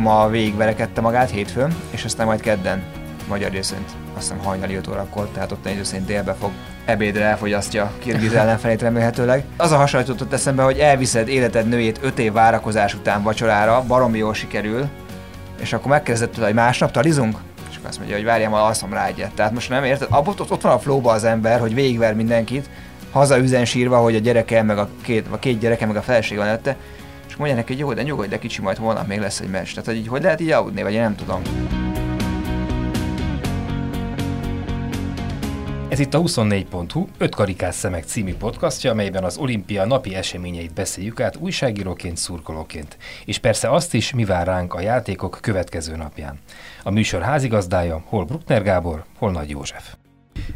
ma végigverekedte magát hétfőn, és aztán majd kedden, magyar részint, azt hiszem hajnali 5 órakor, tehát ott egy szerint délbe fog ebédre elfogyasztja Kirgiz ellenfelét remélhetőleg. Az a hasonlított eszembe, hogy elviszed életed nőjét 5 év várakozás után vacsorára, baromi jól sikerül, és akkor megkezdett tőle, hogy másnap talizunk? És akkor azt mondja, hogy várjál, majd alszom rá egyet. Tehát most nem érted? Abba, ott, ott van a flóba az ember, hogy végigver mindenkit, haza üzen sírva, hogy a gyereke, meg a két, a két gyereke, meg a feleség van előtte, mondja neki, hogy jó, de nyugodj, de kicsi, majd holnap még lesz egy meccs. Tehát, hogy így, hogy lehet így aludni, vagy én nem tudom. Ez itt a 24.hu 5 karikás szemek című podcastja, amelyben az olimpia napi eseményeit beszéljük át újságíróként, szurkolóként. És persze azt is, mi vár ránk a játékok következő napján. A műsor házigazdája hol Bruckner Gábor, hol Nagy József.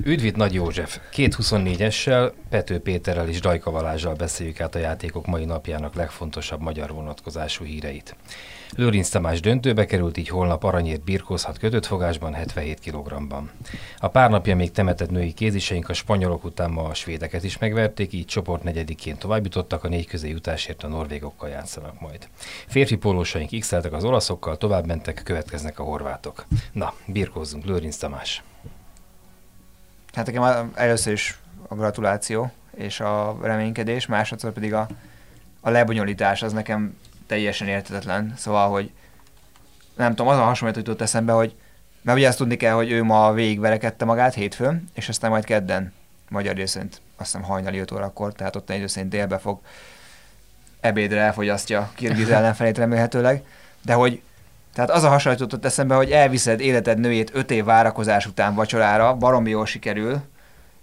Üdvít Nagy József! Két 24-essel, Pető Péterrel és Dajka Valázsral beszéljük át a játékok mai napjának legfontosabb magyar vonatkozású híreit. Lőrinc Tamás döntőbe került, így holnap aranyért birkózhat kötött fogásban 77 kg-ban. A pár napja még temetett női kéziseink a spanyolok után ma a svédeket is megverték, így csoport negyediként továbbjutottak, a négy közé jutásért a norvégokkal játszanak majd. Férfi pólósaink x az olaszokkal, tovább mentek, következnek a horvátok. Na, birkózzunk, Lőrinc Tamás! Hát nekem először is a gratuláció és a reménykedés, másodszor pedig a, a lebonyolítás az nekem teljesen értetetlen. Szóval, hogy nem tudom, az a hasonlít jutott eszembe, hogy mert ugye azt tudni kell, hogy ő ma végigverekedte magát hétfőn, és aztán majd kedden, magyar részint, azt hiszem hajnali 5 órakor, tehát ott egy szerint délbe fog ebédre elfogyasztja Kirgiz ellenfelét remélhetőleg, de hogy tehát az a hasonlított eszembe, hogy elviszed életed nőjét 5 év várakozás után vacsorára, baromi jól sikerül,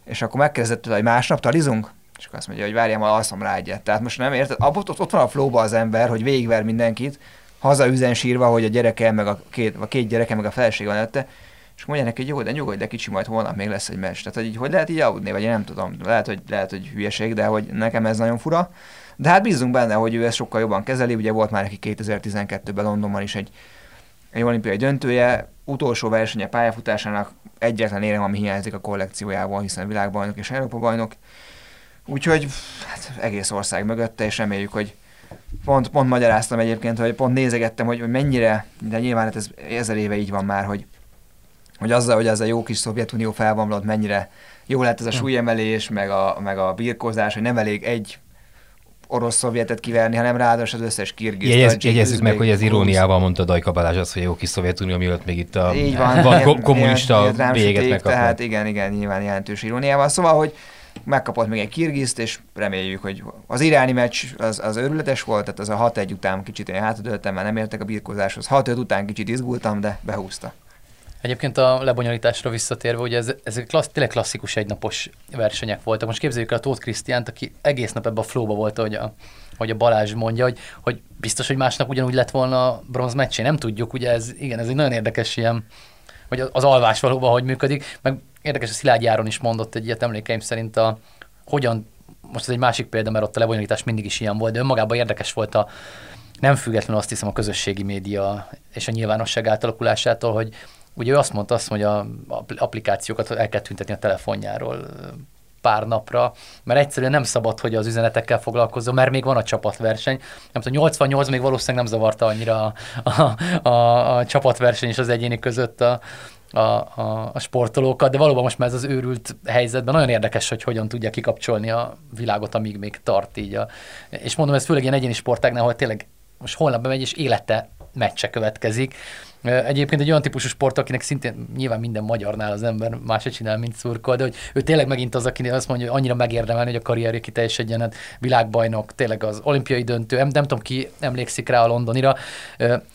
és akkor megkezdett tőle, hogy másnap talizunk? És akkor azt mondja, hogy várjál, majd alszom rá egyet. Tehát most nem érted? Abba, ott, ott van a flóba az ember, hogy végigver mindenkit, haza üzen sírva, hogy a gyereke, meg a két, a két gyereke, meg a feleség van előtte, és mondja neki, hogy jó, de nyugodj, de kicsi, majd holnap még lesz egy meccs. Tehát, hogy így, hogy lehet így aludni, vagy én nem tudom. Lehet, hogy, lehet, hogy hülyeség, de hogy nekem ez nagyon fura. De hát bízunk benne, hogy ő ezt sokkal jobban kezeli. Ugye volt már neki 2012-ben Londonban is egy, egy olimpiai döntője, utolsó versenye pályafutásának egyetlen érem, ami hiányzik a kollekciójából, hiszen világbajnok és Európa bajnok. Úgyhogy hát, egész ország mögötte, és reméljük, hogy pont, pont magyaráztam egyébként, hogy pont nézegettem, hogy, hogy mennyire, de nyilván hát ez ezer éve így van már, hogy, hogy azzal, hogy ez a jó kis Szovjetunió felbomlott, mennyire jó lett ez a hm. súlyemelés, meg a, meg a birkózás, hogy nem elég egy orosz-szovjetet kiverni, hanem ráadásul az összes kirgiz. Jegyez, jegyezzük meg, hogy az iróniával mondta Dajka Balázs az, hogy jó kis Szovjetunió, mielőtt még itt a Így van, van kommunista véget meg. Tehát igen, igen, nyilván jelentős iróniával. Szóval, hogy megkapott még egy kirgizt, és reméljük, hogy az iráni meccs az, az őrületes volt, tehát az a 6-1 után kicsit én hátadöltem, mert nem értek a birkózáshoz. 6-5 után kicsit izgultam, de behúzta. Egyébként a lebonyolításra visszatérve, ugye ez, ezek klassz, tényleg klasszikus egynapos versenyek voltak. Most képzeljük el a Tóth Krisztiánt, aki egész nap ebbe a flóba volt, hogy a, hogy a Balázs mondja, hogy, hogy biztos, hogy másnap ugyanúgy lett volna a bronz meccsé. Nem tudjuk, ugye ez, igen, ez egy nagyon érdekes ilyen, hogy az alvás valóban hogy működik. Meg érdekes, a Szilágy Járon is mondott egy ilyet emlékeim szerint a, hogyan, most ez egy másik példa, mert ott a lebonyolítás mindig is ilyen volt, de önmagában érdekes volt a, nem függetlenül azt hiszem a közösségi média és a nyilvánosság átalakulásától, hogy ugye ő azt mondta, azt, hogy a applikációkat el kell tüntetni a telefonjáról pár napra, mert egyszerűen nem szabad, hogy az üzenetekkel foglalkozzon, mert még van a csapatverseny. Nem tudom, 88 még valószínűleg nem zavarta annyira a, a, a, a csapatverseny és az egyéni között a, a, a, a sportolókat, de valóban most már ez az őrült helyzetben nagyon érdekes, hogy hogyan tudja kikapcsolni a világot, amíg még tart így. A, és mondom, ez főleg ilyen egyéni sportágnál, ahol tényleg most holnap bemegy, és élete meccse következik, Egyébként egy olyan típusú sport, akinek szintén nyilván minden magyarnál az ember máshogy csinál, mint szurkol, de hogy ő tényleg megint az, aki azt mondja, hogy annyira megérdemelni, hogy a karrierje kiteljesedjen, hát világbajnok, tényleg az olimpiai döntő, nem, nem tudom ki emlékszik rá a londonira.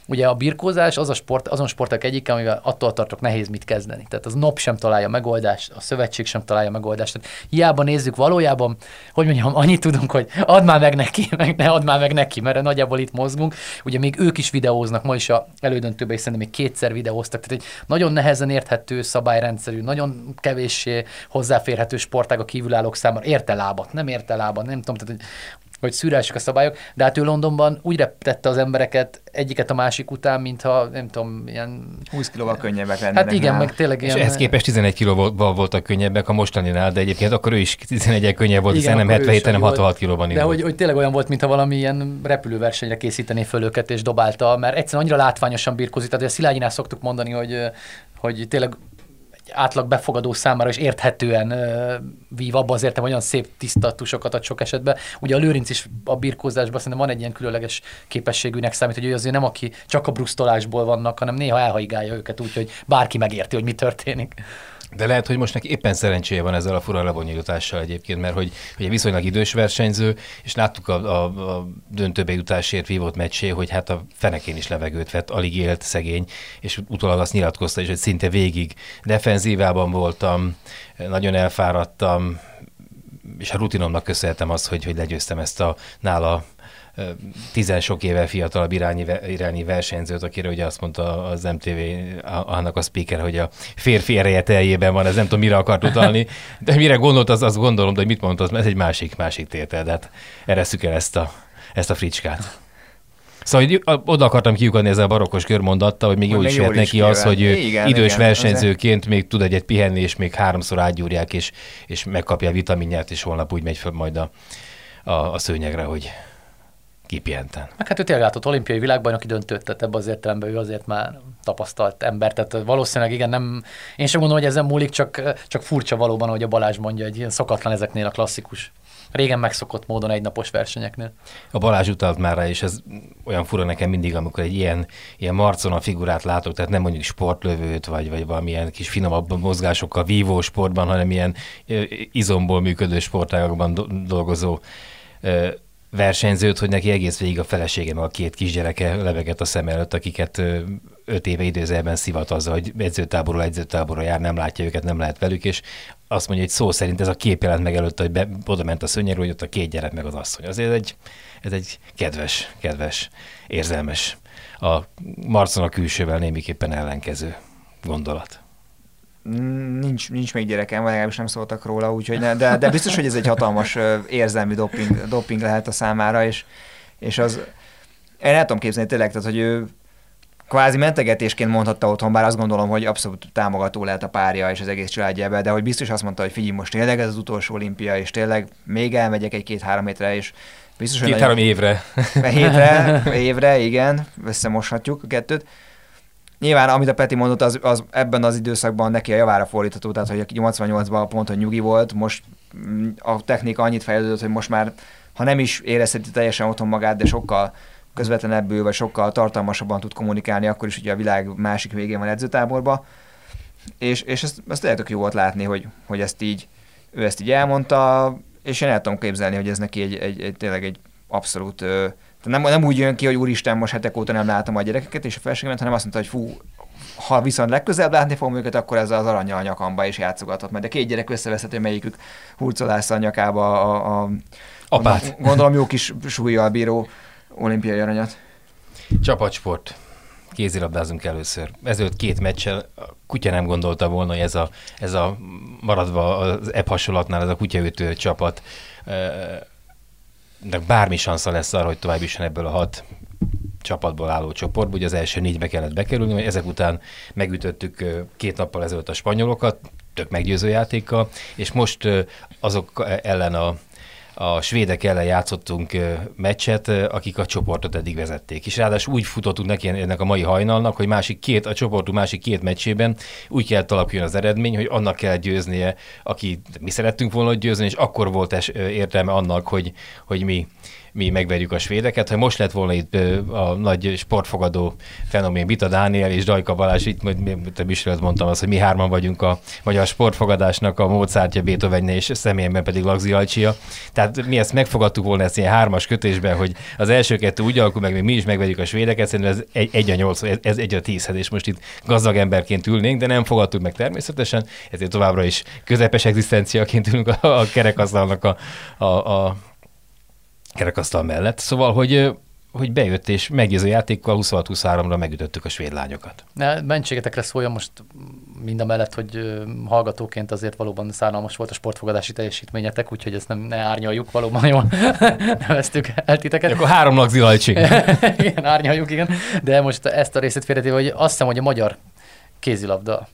Ugye a birkózás az a sport, azon sportok egyik, amivel attól tartok nehéz mit kezdeni. Tehát az NOP sem találja megoldást, a szövetség sem találja megoldást. Tehát hiába nézzük valójában, hogy mondjam, annyit tudunk, hogy add már meg neki, meg ne add már meg neki, mert nagyjából itt mozgunk. Ugye még ők is videóznak, ma is a elődöntőben, hiszen még kétszer videóztak, tehát egy nagyon nehezen érthető szabályrendszerű, nagyon kevéssé hozzáférhető sportág a kívülállók számára. Érte lábat, nem érte lábat, nem tudom, tehát hogy szűrelsük a szabályok, de hát ő Londonban úgy reptette az embereket egyiket a másik után, mintha nem tudom, ilyen... 20 kilóval könnyebbek lennének. Hát igen, nála. meg tényleg És ilyen... ehhez képest 11 kilóval voltak könnyebbek a mostaninál, de egyébként akkor ő is 11 könnyebb volt, Igen, hiszen nem akkor ő 77, is hanem volt. 66 kilóban De hogy, hogy tényleg olyan volt, mintha valami ilyen repülőversenyre készítené föl őket, és dobálta, mert egyszerűen annyira látványosan birkózik, tehát hogy a Szilágyinál szoktuk mondani, hogy, hogy tényleg átlag befogadó számára is érthetően vív abba az értem, olyan szép tiszta tusokat ad sok esetben. Ugye a Lőrinc is a birkózásban szerintem van egy ilyen különleges képességűnek számít, hogy ő azért nem aki csak a brusztolásból vannak, hanem néha elhaigálja őket úgy, hogy bárki megérti, hogy mi történik. De lehet, hogy most neki éppen szerencséje van ezzel a fura lebonyolítással egyébként, mert hogy, egy viszonylag idős versenyző, és láttuk a, a, a döntőbe jutásért vívott meccsé, hogy hát a fenekén is levegőt vett, alig élt szegény, és utólag azt nyilatkozta is, hogy szinte végig defenzívában voltam, nagyon elfáradtam, és a rutinomnak köszönhetem azt, hogy, hogy legyőztem ezt a nála tizen sok éve fiatalabb irányi, irányi versenyzőt, akire ugye azt mondta az MTV annak a speaker, hogy a férfi ereje teljében van, ez nem tudom, mire akart utalni, de mire gondolt, az azt gondolom, de hogy mit mondta, az ez egy másik, másik tétel, de hát eresszük el ezt a, ezt a fricskát. Szóval hogy oda akartam kiukadni ezzel a barokkos körmondattal, hogy még Hogy még is jól is neki az, hogy ő Igen, idős igen, versenyzőként még tud egyet pihenni, és még háromszor átgyúrják, és, és megkapja a vitaminját, és holnap úgy megy föl majd a, a, a szőnyegre, hogy kipihenten. Meg hát ő tényleg látott olimpiai világbajnoki döntőt, tehát ebben az értelemben ő azért már tapasztalt ember, tehát valószínűleg igen, nem, én sem gondolom, hogy ezen múlik, csak, csak furcsa valóban, ahogy a Balázs mondja, egy ilyen szokatlan ezeknél a klasszikus, régen megszokott módon egynapos versenyeknél. A Balázs utalt már rá, és ez olyan fura nekem mindig, amikor egy ilyen, ilyen marcona figurát látok, tehát nem mondjuk sportlövőt, vagy, vagy valamilyen kis finomabb mozgásokkal vívó sportban, hanem ilyen izomból működő sportágokban do- dolgozó versenyzőt, hogy neki egész végig a felesége, meg a két kisgyereke leveget a szem előtt, akiket öt éve időzelben szivat azzal, hogy edzőtáborról edzőtáborra jár, nem látja őket, nem lehet velük, és azt mondja, hogy szó szerint ez a kép jelent meg előtte, hogy be, oda ment a szőnyegről, hogy ott a két gyerek meg az asszony. Azért egy, ez egy kedves, kedves, érzelmes, a marcon a külsővel némiképpen ellenkező gondolat. Nincs, nincs még gyerekem, vagy legalábbis nem szóltak róla, úgyhogy ne, de, de biztos, hogy ez egy hatalmas érzelmi doping, doping lehet a számára, és, és az, én el tudom képzelni tényleg, tehát, hogy ő kvázi mentegetésként mondhatta otthon, bár azt gondolom, hogy abszolút támogató lehet a párja és az egész családja ebbe, de hogy biztos azt mondta, hogy figyelj, most tényleg ez az utolsó olimpia, és tényleg még elmegyek egy-két-három hétre, és biztos, hogy Két-három évre. hétre, évre, igen, összemoshatjuk a kettőt. Nyilván, amit a Peti mondott, az, az ebben az időszakban neki a javára fordítható, tehát hogy 88-ban pont, hogy nyugi volt, most mm, a technika annyit fejlődött, hogy most már, ha nem is érezheti teljesen otthon magát, de sokkal közvetlenebbül, vagy sokkal tartalmasabban tud kommunikálni, akkor is ugye a világ másik végén van edzőtáborba. És, és ezt, ezt lehet tök jó volt látni, hogy, hogy ezt így, ő ezt így elmondta, és én el tudom képzelni, hogy ez neki egy, egy, egy tényleg egy abszolút ö, tehát nem, nem úgy jön ki, hogy úristen, most hetek óta nem látom a gyerekeket és a feleségemet, hanem azt mondta, hogy fú, ha viszont legközelebb látni fogom őket, akkor ez az aranya a nyakamba is játszogathat. Majd a két gyerek összeveszhető, melyikük hurcolásza a nyakába a, a Apát. Gondolom, gondolom jó kis súlyjal bíró olimpiai aranyat. Csapatsport. Kézilabdázunk először. Ezelőtt két meccsel a kutya nem gondolta volna, hogy ez a, ez a maradva az ebb hasonlatnál ez a kutyaütő csapat de bármi sansza lesz arra, hogy tovább is ebből a hat csapatból álló csoportból, ugye az első négybe kellett bekerülni, mert ezek után megütöttük két nappal ezelőtt a spanyolokat, tök meggyőző játékkal, és most azok ellen a a svédek ellen játszottunk meccset, akik a csoportot eddig vezették. És ráadásul úgy futottunk neki ennek a mai hajnalnak, hogy másik két, a csoportunk másik két meccsében úgy kellett alakuljon az eredmény, hogy annak kell győznie, aki mi szerettünk volna győzni, és akkor volt es, értelme annak, hogy, hogy mi mi megverjük a svédeket. Ha most lett volna itt a nagy sportfogadó fenomén Bita Dániel és Dajka Balázs, itt a Michelőt mondtam azt, hogy mi hárman vagyunk a magyar sportfogadásnak, a Mozartja, Beethoven és személyemben pedig Lagzi Alcsia. Tehát mi ezt megfogadtuk volna ezt ilyen hármas kötésben, hogy az első kettő úgy alakul meg, mi is megverjük a svédeket, szerintem ez egy, egy a nyolc, ez egy a tízhez, és most itt gazdag emberként ülnénk, de nem fogadtuk meg természetesen, ezért továbbra is közepes egzisztenciaként ülünk a, a kerekasztalnak a, a, a kerekasztal mellett. Szóval, hogy, hogy bejött és meggyőző játékkal 26-23-ra megütöttük a svéd lányokat. Ne, mentségetekre szóljon most mind a mellett, hogy hallgatóként azért valóban szánalmas volt a sportfogadási teljesítményetek, úgyhogy ezt nem ne árnyaljuk, valóban jól neveztük el titeket. Akkor három lagzi igen, árnyaljuk, igen. De most ezt a részét félretéve, hogy azt hiszem, hogy a magyar kézilabda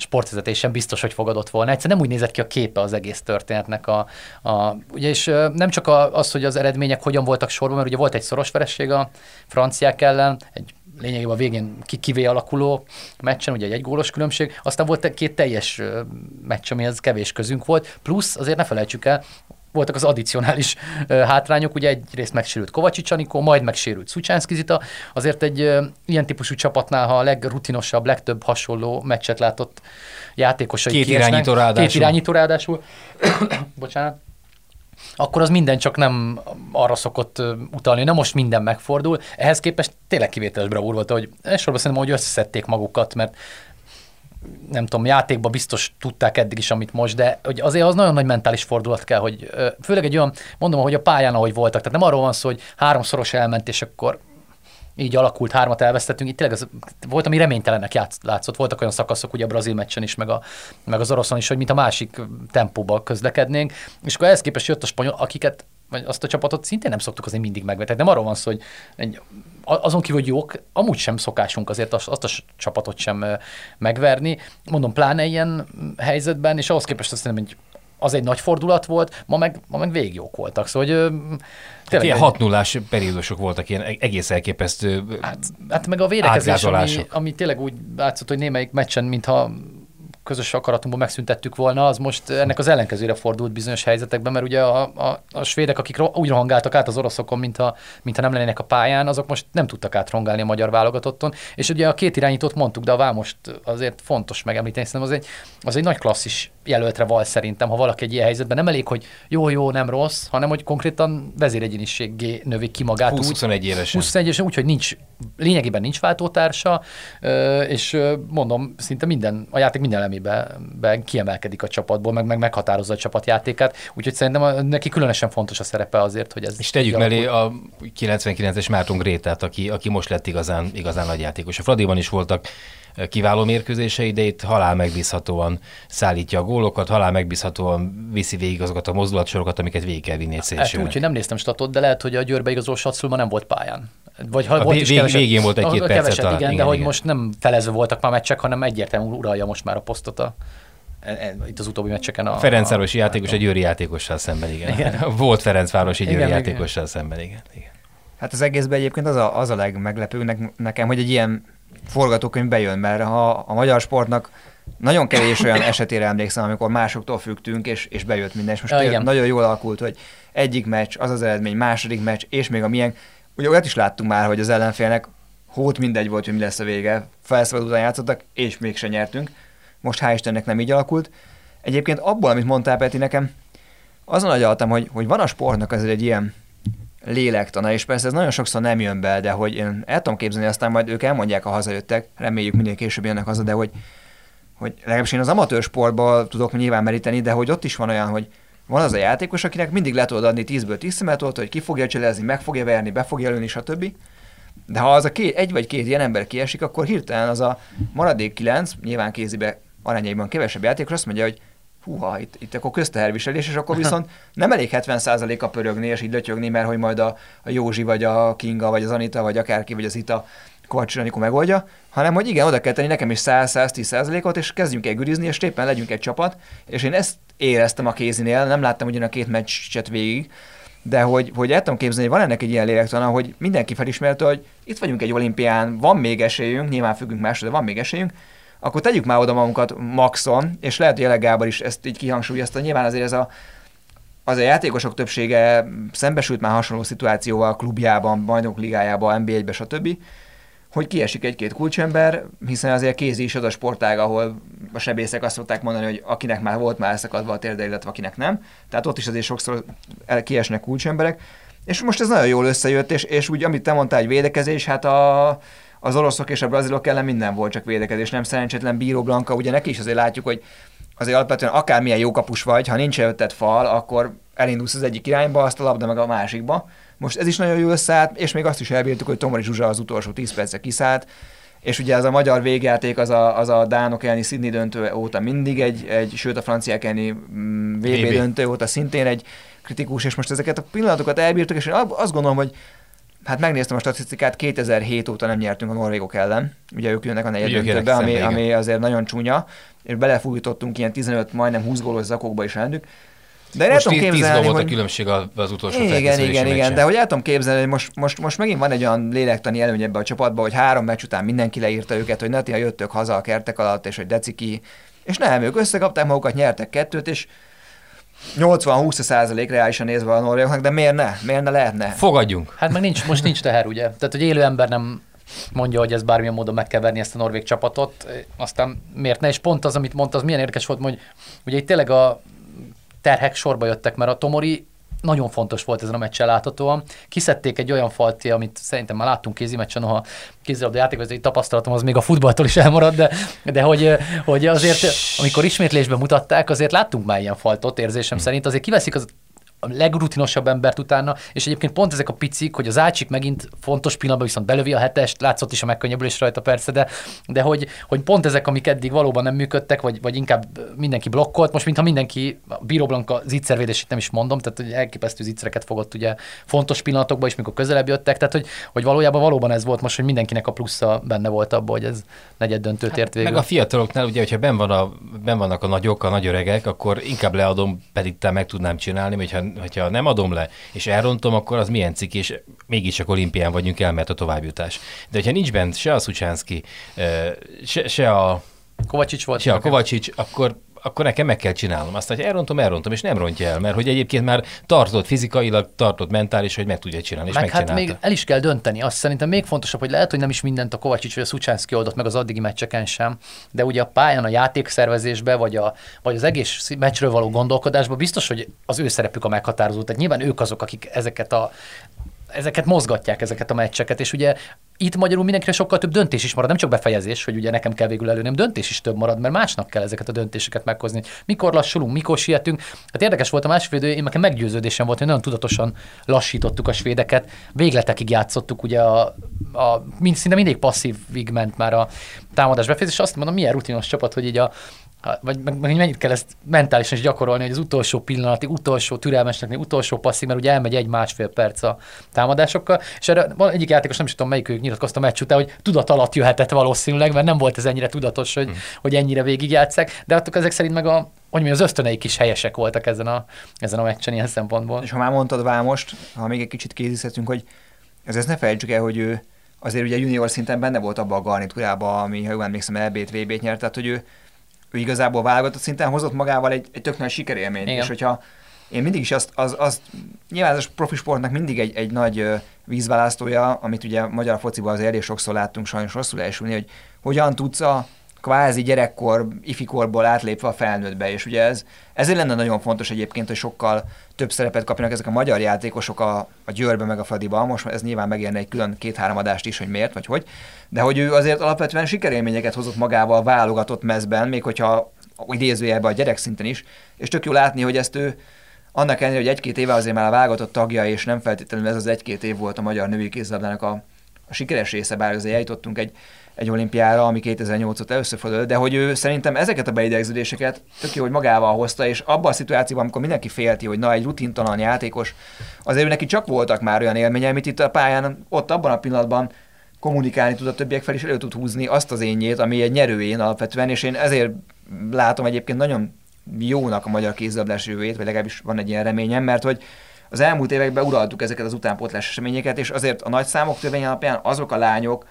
sportvezetésen biztos, hogy fogadott volna. Egyszer nem úgy nézett ki a képe az egész történetnek. A, a, ugye és nem csak a, az, hogy az eredmények hogyan voltak sorban, mert ugye volt egy szoros vereség a franciák ellen, egy lényegében a végén ki kivé alakuló meccsen, ugye egy egygólos különbség, aztán volt két teljes meccs, amihez kevés közünk volt, plusz azért ne felejtsük el, voltak az addicionális hátrányok, ugye egyrészt megsérült Kovacsics Anikó, majd megsérült Szucsánszki Zita, azért egy ilyen típusú csapatnál, ha a legrutinosabb, legtöbb hasonló meccset látott játékosai Két kiesnek, irányító ráadásul. Két irányító ráadásul. Bocsánat akkor az minden csak nem arra szokott utalni, nem most minden megfordul. Ehhez képest tényleg kivételes bravúr volt, hogy elsősorban szerintem, hogy összeszedték magukat, mert nem tudom, játékban biztos tudták eddig is, amit most, de hogy azért az nagyon nagy mentális fordulat kell, hogy főleg egy olyan, mondom, hogy a pályán, ahogy voltak, tehát nem arról van szó, hogy háromszoros elment, és akkor így alakult, hármat elvesztettünk, itt tényleg az, volt, ami reménytelennek játsz, látszott. Voltak olyan szakaszok, ugye a brazil meccsen is, meg, a, meg az oroszon is, hogy mint a másik tempóba közlekednénk, és akkor ehhez képest jött a spanyol, akiket vagy azt a csapatot szintén nem szoktuk azért mindig megvetni. Nem arról van szó, hogy egy, azon kívül, hogy jók, amúgy sem szokásunk azért azt, azt a csapatot sem megverni. Mondom, pláne ilyen helyzetben, és ahhoz képest azt hiszem, hogy az egy nagy fordulat volt, ma meg, ma meg végig jók voltak. Szóval, hogy Tehát ilyen egy- 6 0 periódusok voltak, ilyen egész elképesztő Hát, hát meg a védekezés, ami, ami tényleg úgy látszott, hogy némelyik meccsen, mintha közös akaratunkból megszüntettük volna, az most ennek az ellenkezőre fordult bizonyos helyzetekben, mert ugye a, a, a svédek, akik úgy rohangáltak át az oroszokon, mintha, mintha nem lennének a pályán, azok most nem tudtak átrongálni a magyar válogatotton. És ugye a két irányítót mondtuk, de a Vámost azért fontos megemlíteni, szerintem az egy, az egy nagy klasszis jelöltre val szerintem, ha valaki egy ilyen helyzetben nem elég, hogy jó, jó, nem rossz, hanem hogy konkrétan vezéregyéniséggé növi ki magát úgy, 20-21 évesen. 21 évesen, úgyhogy nincs, lényegében nincs váltótársa, és mondom, szinte minden, a játék minden elemében ben kiemelkedik a csapatból, meg, meg meghatározza a csapatjátékát, úgyhogy szerintem neki különösen fontos a szerepe azért, hogy ez És tegyük mellé a 99-es Márton Grétát, aki, aki most lett igazán, igazán nagy játékos. A Fradiban is voltak kiváló mérkőzései, de itt halál megbízhatóan szállítja a gólokat, halál megbízhatóan viszi végig azokat a mozdulatsorokat, amiket végig kell vinni egy Hát úgy, hogy nem néztem statot, de lehet, hogy a Győrbe igazoló Satszul ma nem volt pályán. Vagy ha A volt vég- is keveset, végén volt egy-két percet keveset, talán. igen, Igen, de hogy igen. most nem felezve voltak már meccsek, hanem egyértelműen uralja most már a posztot a, e- e- itt az utóbbi meccseken. A, A Ferencvárosi a- játékos egy győri játékossal szemben, igen. Igen. Volt Ferencvárosi győri Igen, igen. játékossal szemben, igen. igen. Hát az egészben egyébként az a, az a legmeglepőbb nek- nekem, hogy egy ilyen forgatókönyv bejön, mert ha a magyar sportnak nagyon kevés olyan esetére emlékszem, amikor másoktól függtünk, és, és bejött minden, és most Ja, igen. nagyon jól alakult, hogy egyik meccs, az az eredmény, második meccs, és még a milyen. Ugye olyat is láttunk már, hogy az ellenfélnek hót mindegy volt, hogy mi lesz a vége. Felszabad után játszottak, és mégsem nyertünk. Most hál' Istennek nem így alakult. Egyébként abból, amit mondtál, Peti, nekem azon agyaltam, hogy, hogy van a sportnak azért egy ilyen lélektana, és persze ez nagyon sokszor nem jön be, de hogy én el tudom képzelni, aztán majd ők elmondják, ha hazajöttek, reméljük minél később jönnek haza, de hogy, hogy legalábbis én az amatőr sportból tudok nyilván meríteni, de hogy ott is van olyan, hogy van az a játékos, akinek mindig le tudod adni 10-ből 10 szemet, hogy ki fogja cselezni, meg fogja verni, be fogja lőni, stb. De ha az a két, egy vagy két ilyen ember kiesik, akkor hirtelen az a maradék kilenc, nyilván kézibe arányaiban kevesebb játékos azt mondja, hogy húha, itt, itt akkor közteherviselés, és akkor viszont nem elég 70%-a pörögni és így lötyögni, mert hogy majd a, a Józsi, vagy a Kinga, vagy az Anita, vagy akárki, vagy az Ita Kovács Anikó megoldja, hanem hogy igen, oda kell tenni nekem is 100-110%-ot, és kezdjünk el gürizni, és éppen legyünk egy csapat, és én ezt éreztem a kézinél, nem láttam ugyan a két meccset végig, de hogy, hogy el tudom képzelni, hogy van ennek egy ilyen lélektana, hogy mindenki felismerte, hogy itt vagyunk egy olimpián, van még esélyünk, nyilván függünk másra, de van még esélyünk, akkor tegyük már oda magunkat maxon, és lehet, hogy Gábor is ezt így kihangsúlyozta, nyilván azért ez a, az a játékosok többsége szembesült már hasonló szituációval a klubjában, bajnok ligájában, NB1-be, stb., hogy kiesik egy-két kulcsember, hiszen azért kézi is az a sportág, ahol a sebészek azt szokták mondani, hogy akinek már volt már elszakadva a térde, illetve akinek nem. Tehát ott is azért sokszor el- kiesnek kulcsemberek. És most ez nagyon jól összejött, és, és úgy, amit te mondtál, egy védekezés, hát a, az oroszok és a brazilok ellen minden volt csak védekezés, nem szerencsétlen Bíró Blanka, ugye neki is azért látjuk, hogy azért alapvetően akármilyen jó kapus vagy, ha nincs előtted fal, akkor elindulsz az egyik irányba, azt a labda meg a másikba. Most ez is nagyon jó összeállt, és még azt is elbírtuk, hogy Tomori Zsuzsa az utolsó 10 percre kiszállt, és ugye ez a magyar végjáték az a, az a Dánok elleni Sydney döntő óta mindig egy, egy sőt a franciák elleni mm, VB, VB. döntő óta szintén egy kritikus, és most ezeket a pillanatokat elbírtuk, és én azt gondolom, hogy Hát megnéztem a statisztikát, 2007 óta nem nyertünk a norvégok ellen. Ugye ők jönnek a negyed Ugye ők döntőbe, jönnek ami, ami azért nagyon csúnya, és belefújítottunk ilyen 15, majdnem 20 gólos zakokba is ellenük. De én el Most tudom 10 képzelni, volt a hogy... különbség a- az utolsó Igen, igen, igen, meccsen. de hogy el tudom képzelni, hogy most, most, most megint van egy olyan lélektani előny ebbe a csapatba, hogy három meccs után mindenki leírta őket, hogy Natia jöttök haza a kertek alatt, és hogy deciki, és nem, ők összekapták magukat, nyertek kettőt, és 80-20 százalék reálisan nézve a norvégoknak, de miért ne? Miért ne lehetne? Fogadjunk. Hát meg nincs, most nincs teher, ugye? Tehát, hogy élő ember nem mondja, hogy ez bármilyen módon meg kell verni ezt a norvég csapatot, aztán miért ne? És pont az, amit mondta, az milyen érdekes volt, hogy ugye itt tényleg a terhek sorba jöttek, mert a Tomori nagyon fontos volt ezen a meccsen láthatóan. Kiszedték egy olyan falti, amit szerintem már láttunk kézimeccsen, noha kézilabda játékvezetői tapasztalatom az még a futballtól is elmarad, de, de hogy, hogy azért, amikor ismétlésben mutatták, azért láttunk már ilyen faltot érzésem szerint, azért kiveszik az a legrutinosabb embert utána, és egyébként pont ezek a picik, hogy az Ácsik megint fontos pillanatban viszont belövi a hetest, látszott is a megkönnyebbülés rajta persze, de, de hogy, hogy pont ezek, amik eddig valóban nem működtek, vagy, vagy inkább mindenki blokkolt, most mintha mindenki, a Bíró Blanka zicservédését nem is mondom, tehát hogy elképesztő zicsereket fogott ugye fontos pillanatokban is, mikor közelebb jöttek, tehát hogy, hogy valójában valóban ez volt most, hogy mindenkinek a plusza benne volt abban, hogy ez negyed döntőt ért végül. Meg a fiataloknál, ugye, hogyha ben, van a, ben vannak a nagyok, a nagy öregek, akkor inkább leadom, pedig te meg tudnám csinálni, hogyha, hogyha nem adom le, és elrontom, akkor az milyen cikk, és mégiscsak olimpián vagyunk el, mert a továbbjutás. De hogyha nincs bent se a Szucsánszki, se, se a, Kovacsics volt. se a. Kovacsics, akkor akkor nekem meg kell csinálnom. Aztán, hogy elrontom, elrontom, és nem rontja el, mert hogy egyébként már tartott fizikailag, tartott mentális, hogy meg tudja csinálni, és Meg hát megcsinálta. még el is kell dönteni. Azt szerintem még fontosabb, hogy lehet, hogy nem is mindent a Kovacsics vagy a Szucsánszki oldott meg az addigi meccseken sem, de ugye a pályán, a játékszervezésbe, vagy, a, vagy az egész meccsről való gondolkodásban biztos, hogy az ő szerepük a meghatározó. Tehát nyilván ők azok, akik ezeket a ezeket mozgatják, ezeket a meccseket, és ugye itt magyarul mindenkire sokkal több döntés is marad, nem csak befejezés, hogy ugye nekem kell végül előnöm, döntés is több marad, mert másnak kell ezeket a döntéseket meghozni. Mikor lassulunk, mikor sietünk. Hát érdekes volt a másfél idő, én nekem meggyőződésem volt, hogy nagyon tudatosan lassítottuk a svédeket, végletekig játszottuk, ugye a, a mind, szinte mindig passzívig ment már a támadás befejezés, és azt mondom, milyen rutinos csapat, hogy így a- vagy meg, meg mennyit kell ezt mentálisan is gyakorolni, hogy az utolsó pillanatig, utolsó türelmesnek, utolsó passzig, mert ugye elmegy egy-másfél perc a támadásokkal, és erre van egyik játékos, nem is tudom melyikük nyilatkozta a meccs után, hogy tudat alatt jöhetett valószínűleg, mert nem volt ez ennyire tudatos, hogy, hogy ennyire végigjátszák, de hát ezek szerint meg a, hogy mi az ösztöneik is helyesek voltak ezen a, ezen a meccsen ilyen szempontból. És ha már mondtad Vámost, ha még egy kicsit készíthetünk, hogy ez ezt ne felejtsük el, hogy ő azért ugye junior szinten benne volt abban a garnitúrában, ami, ha jól emlékszem, LB-t, VB-t nyert, tehát hogy ő, ő igazából válogatott szinten hozott magával egy, egy tök nagy sikerélményt, Igen. és hogyha én mindig is azt, az, azt nyilván ez a profi sportnak mindig egy, egy nagy vízválasztója, amit ugye magyar fociban azért elég sokszor láttunk sajnos rosszul elsülni, hogy hogyan tudsz a kvázi gyerekkor, ifikorból átlépve a felnőttbe, és ugye ez, ezért lenne nagyon fontos egyébként, hogy sokkal több szerepet kapjanak ezek a magyar játékosok a, a Győrbe meg a Fradiba, most ez nyilván megérne egy külön két-három adást is, hogy miért, vagy hogy, de hogy ő azért alapvetően sikerélményeket hozott magával válogatott mezben, még hogyha idézőjelben a gyerek szinten is, és tök jó látni, hogy ezt ő annak ellenére, hogy egy-két éve azért már a válogatott tagja, és nem feltétlenül ez az egy-két év volt a magyar női kézilabdának a, a sikeres része, bár azért eljutottunk egy, egy olimpiára, ami 2008 óta először fordult, de hogy ő szerintem ezeket a beidegződéseket tök jó, hogy magával hozta, és abban a szituációban, amikor mindenki félti, hogy na, egy rutintalan játékos, azért neki csak voltak már olyan élménye, amit itt a pályán, ott abban a pillanatban kommunikálni tud a többiek fel, és elő tud húzni azt az énjét, ami egy nyerőén alapvetően, és én ezért látom egyébként nagyon jónak a magyar kézilabdás jövőjét, vagy legalábbis van egy ilyen reményem, mert hogy az elmúlt években uraltuk ezeket az utánpótlás eseményeket, és azért a nagy számok törvény alapján azok a lányok,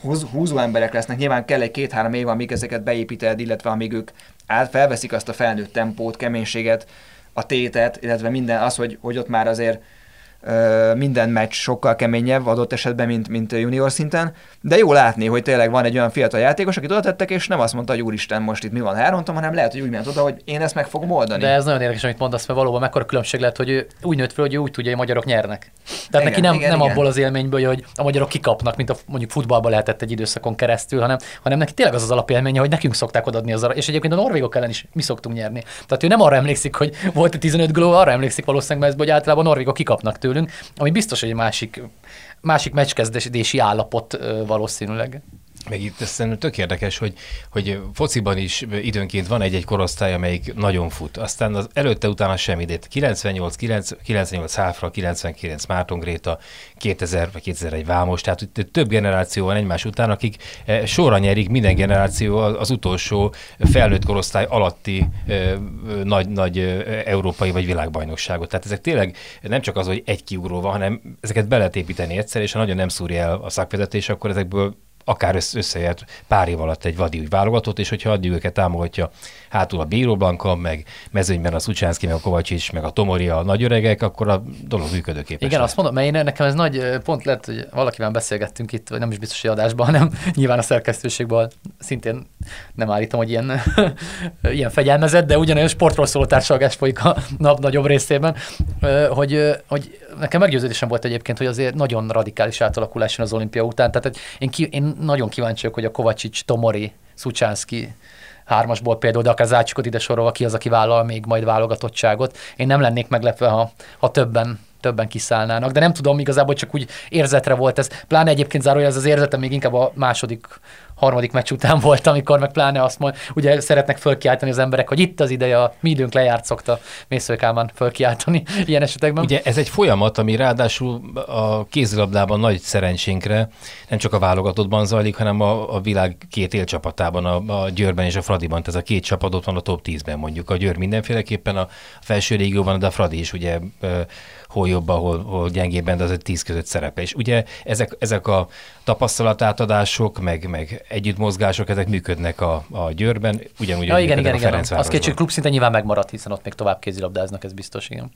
húz, húzó emberek lesznek, nyilván kell egy két-három év, amíg ezeket beépíted, illetve amíg ők át felveszik azt a felnőtt tempót, keménységet, a tétet, illetve minden az, hogy, hogy ott már azért minden meccs sokkal keményebb adott esetben, mint, mint junior szinten, de jó látni, hogy tényleg van egy olyan fiatal játékos, akit oda tettek, és nem azt mondta, hogy úristen, most itt mi van, elrontom, hanem lehet, hogy úgy ment oda, hogy én ezt meg fogom oldani. De ez nagyon érdekes, amit mondasz, mert valóban mekkora különbség lehet, hogy ő úgy nőtt fel, hogy ő úgy tudja, hogy a magyarok nyernek. Tehát Igen, neki nem, igen, nem igen. abból az élményből, hogy a magyarok kikapnak, mint a mondjuk futballban lehetett egy időszakon keresztül, hanem, hanem neki tényleg az az alapélménye, hogy nekünk szokták odaadni az arra. És egyébként a norvégok ellen is mi szoktunk nyerni. Tehát ő nem arra emlékszik, hogy volt 15 gól, arra emlékszik valószínűleg, mert ez, hogy általában a norvégok kikapnak tőlük, tőlünk, ami biztos, hogy egy másik, másik meccskezdési állapot valószínűleg. Meg itt szerintem tök érdekes, hogy, hogy fociban is időnként van egy-egy korosztály, amelyik nagyon fut. Aztán az előtte utána semmi, de 98, 98 Háfra, 99 Márton Gréta, 2000 vagy 2001 Vámos, tehát itt több generáció van egymás után, akik eh, sorra nyerik minden generáció az utolsó felnőtt korosztály alatti nagy, nagy európai vagy világbajnokságot. Tehát ezek tényleg nem csak az, hogy egy kiugró van, hanem ezeket be lehet építeni egyszer, és ha nagyon nem szúrja el a szakvezetés, akkor ezekből akár összejött pár év alatt egy vadi válogatott, és hogyha addig őket támogatja hátul a Bíró Blanka, meg mezőnyben a Szucsánszki, meg a Kovacsics, meg a Tomori, a nagyöregek, akkor a dolog működőképes. Igen, azt mondom, mert én, nekem ez nagy pont lett, hogy valakivel beszélgettünk itt, vagy nem is biztos, hogy adásban, hanem nyilván a szerkesztőségben szintén nem állítom, hogy ilyen, ilyen fegyelmezett, de ugyanolyan sportról szóló társadalmás folyik a nap nagyobb részében, hogy, hogy nekem meggyőződésem volt egyébként, hogy azért nagyon radikális átalakulás az olimpia után. Tehát én, ki, én nagyon kíváncsi vagyok, hogy a Kovacsics, Tomori, Szucsánszki hármasból például, de akár Zácsikot ide sorolva, ki az, aki vállal még majd válogatottságot. Én nem lennék meglepve, ha, ha többen többen kiszállnának, de nem tudom, igazából csak úgy érzetre volt ez. Pláne egyébként zárója ez az érzete még inkább a második harmadik meccs után volt, amikor meg pláne azt mond, ugye szeretnek fölkiáltani az emberek, hogy itt az ideje, a mi időnk lejárt, szokta Mésző Kálmán fölkiáltani ilyen esetekben. Ugye ez egy folyamat, ami ráadásul a kézilabdában nagy szerencsénkre nem csak a válogatottban zajlik, hanem a, a világ két élcsapatában, a, a Győrben és a Fradiban. Ez a két csapat ott van a top 10-ben mondjuk. A Győr mindenféleképpen, a felső régióban, de a Fradi is ugye hol jobb, hol, hol gyengébben, de az egy tíz között szerepe. És ugye ezek, ezek a tapasztalatátadások, meg, meg együttmozgások, ezek működnek a, a Győrben, ugyanúgy ja, igen, igen, igen. Az két klub szinte nyilván megmaradt, hiszen ott még tovább kézilabdáznak, ez biztos, igen.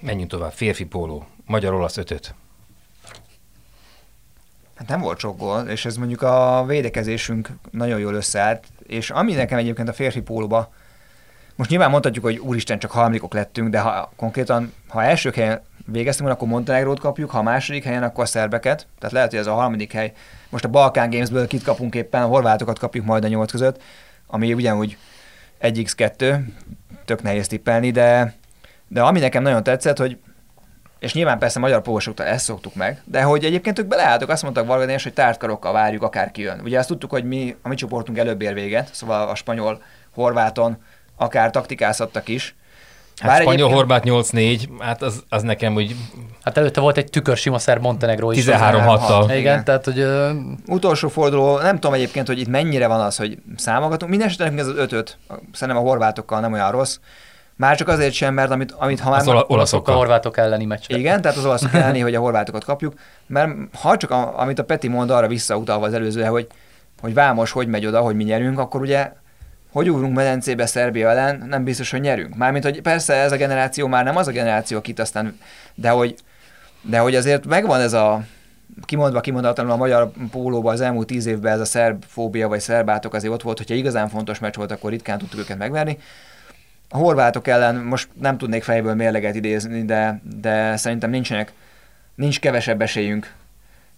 Menjünk tovább. Férfi póló. Magyar-olasz ötöt. Hát nem volt sok gól, és ez mondjuk a védekezésünk nagyon jól összeállt, és ami nekem egyébként a férfi pólóba most nyilván mondhatjuk, hogy úristen, csak harmadikok lettünk, de ha konkrétan, ha első helyen végeztünk, akkor Montenegrót kapjuk, ha a második helyen, akkor a szerbeket. Tehát lehet, hogy ez a harmadik hely. Most a Balkán Gamesből kit kapunk éppen, a horvátokat kapjuk majd a nyolc között, ami ugyanúgy 1x2, tök nehéz tippelni, de, de ami nekem nagyon tetszett, hogy és nyilván persze magyar pósoktól ezt szoktuk meg, de hogy egyébként ők beleálltak, azt mondtak Vargadés, hogy tártkarokkal várjuk, akár jön. Ugye azt tudtuk, hogy mi, a mi csoportunk előbb ér véget, szóval a spanyol, horváton, akár taktikázhattak is. Hát Bár spanyol horvát 8-4, hát az, az nekem úgy... Hát előtte volt egy tükör sima szer Montenegro is. 13-6-tal. Igen, igen, tehát hogy... Utolsó forduló, nem tudom egyébként, hogy itt mennyire van az, hogy számogatunk. Minden esetben ez az ötöt, szerintem a horvátokkal nem olyan rossz. Már csak azért sem, mert amit, amit ha már... Az ola- olaszokkal. A horvátok elleni meccs. Igen, tehát az olaszok elleni, hogy a horvátokat kapjuk. Mert ha csak a, amit a Peti mond arra visszautalva az előzőre, hogy, hogy Vámos hogy megy oda, hogy mi nyerünk, akkor ugye hogy ugrunk medencébe Szerbia ellen, nem biztos, hogy nyerünk. Mármint, hogy persze ez a generáció már nem az a generáció, akit aztán, de hogy, de hogy azért megvan ez a, kimondva kimondatlanul a magyar pólóban az elmúlt tíz évben ez a szerb fóbia vagy szerbátok azért ott volt, hogyha igazán fontos meccs volt, akkor ritkán tudtuk őket megverni. A horvátok ellen most nem tudnék fejből mérleget idézni, de, de szerintem nincsenek, nincs kevesebb esélyünk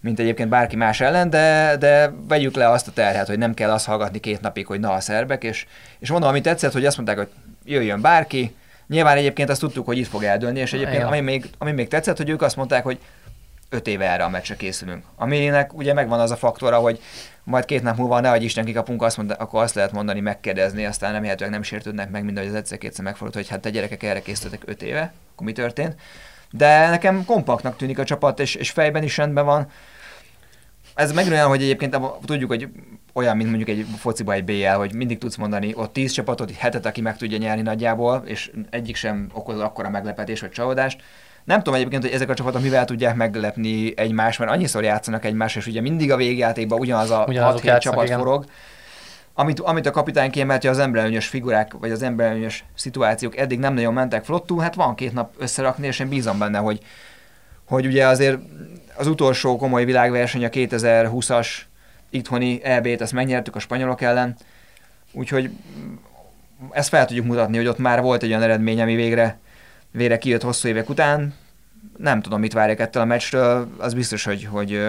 mint egyébként bárki más ellen, de, de vegyük le azt a terhet, hogy nem kell azt hallgatni két napig, hogy na a szerbek, és, és mondom, amit tetszett, hogy azt mondták, hogy jöjjön bárki, Nyilván egyébként azt tudtuk, hogy itt fog eldőlni, és egyébként ami még, ami még tetszett, hogy ők azt mondták, hogy öt éve erre a meccsre készülünk. Aminek ugye megvan az a faktora, hogy majd két nap múlva, nehogy Isten kikapunk, azt mondta, akkor azt lehet mondani, megkérdezni, aztán nem hihetőleg nem sértődnek meg, mint ahogy az egyszer-kétszer megfordult, hogy hát te gyerekek erre készültek öt éve, akkor mi történt. De nekem kompaktnak tűnik a csapat, és, és fejben is rendben van ez meg olyan, hogy egyébként tudjuk, hogy olyan, mint mondjuk egy fociba egy BL, hogy mindig tudsz mondani ott 10 csapatot, hetet, aki meg tudja nyerni nagyjából, és egyik sem okoz akkora meglepetés vagy csalódást. Nem tudom egyébként, hogy ezek a csapatok mivel tudják meglepni egymást, mert annyiszor játszanak egymás, és ugye mindig a végjátékban ugyanaz a 6 csapat igen. forog. Amit, amit a kapitány kiemelt, hogy az emberelőnyös figurák, vagy az emberelőnyös szituációk eddig nem nagyon mentek flottú, hát van két nap összerakni, és én bízom benne, hogy, hogy ugye azért az utolsó komoly világverseny a 2020-as itthoni EB-t, ezt megnyertük a spanyolok ellen, úgyhogy ezt fel tudjuk mutatni, hogy ott már volt egy olyan eredmény, ami végre, végre kijött hosszú évek után. Nem tudom, mit várják ettől a meccstől, az biztos, hogy, hogy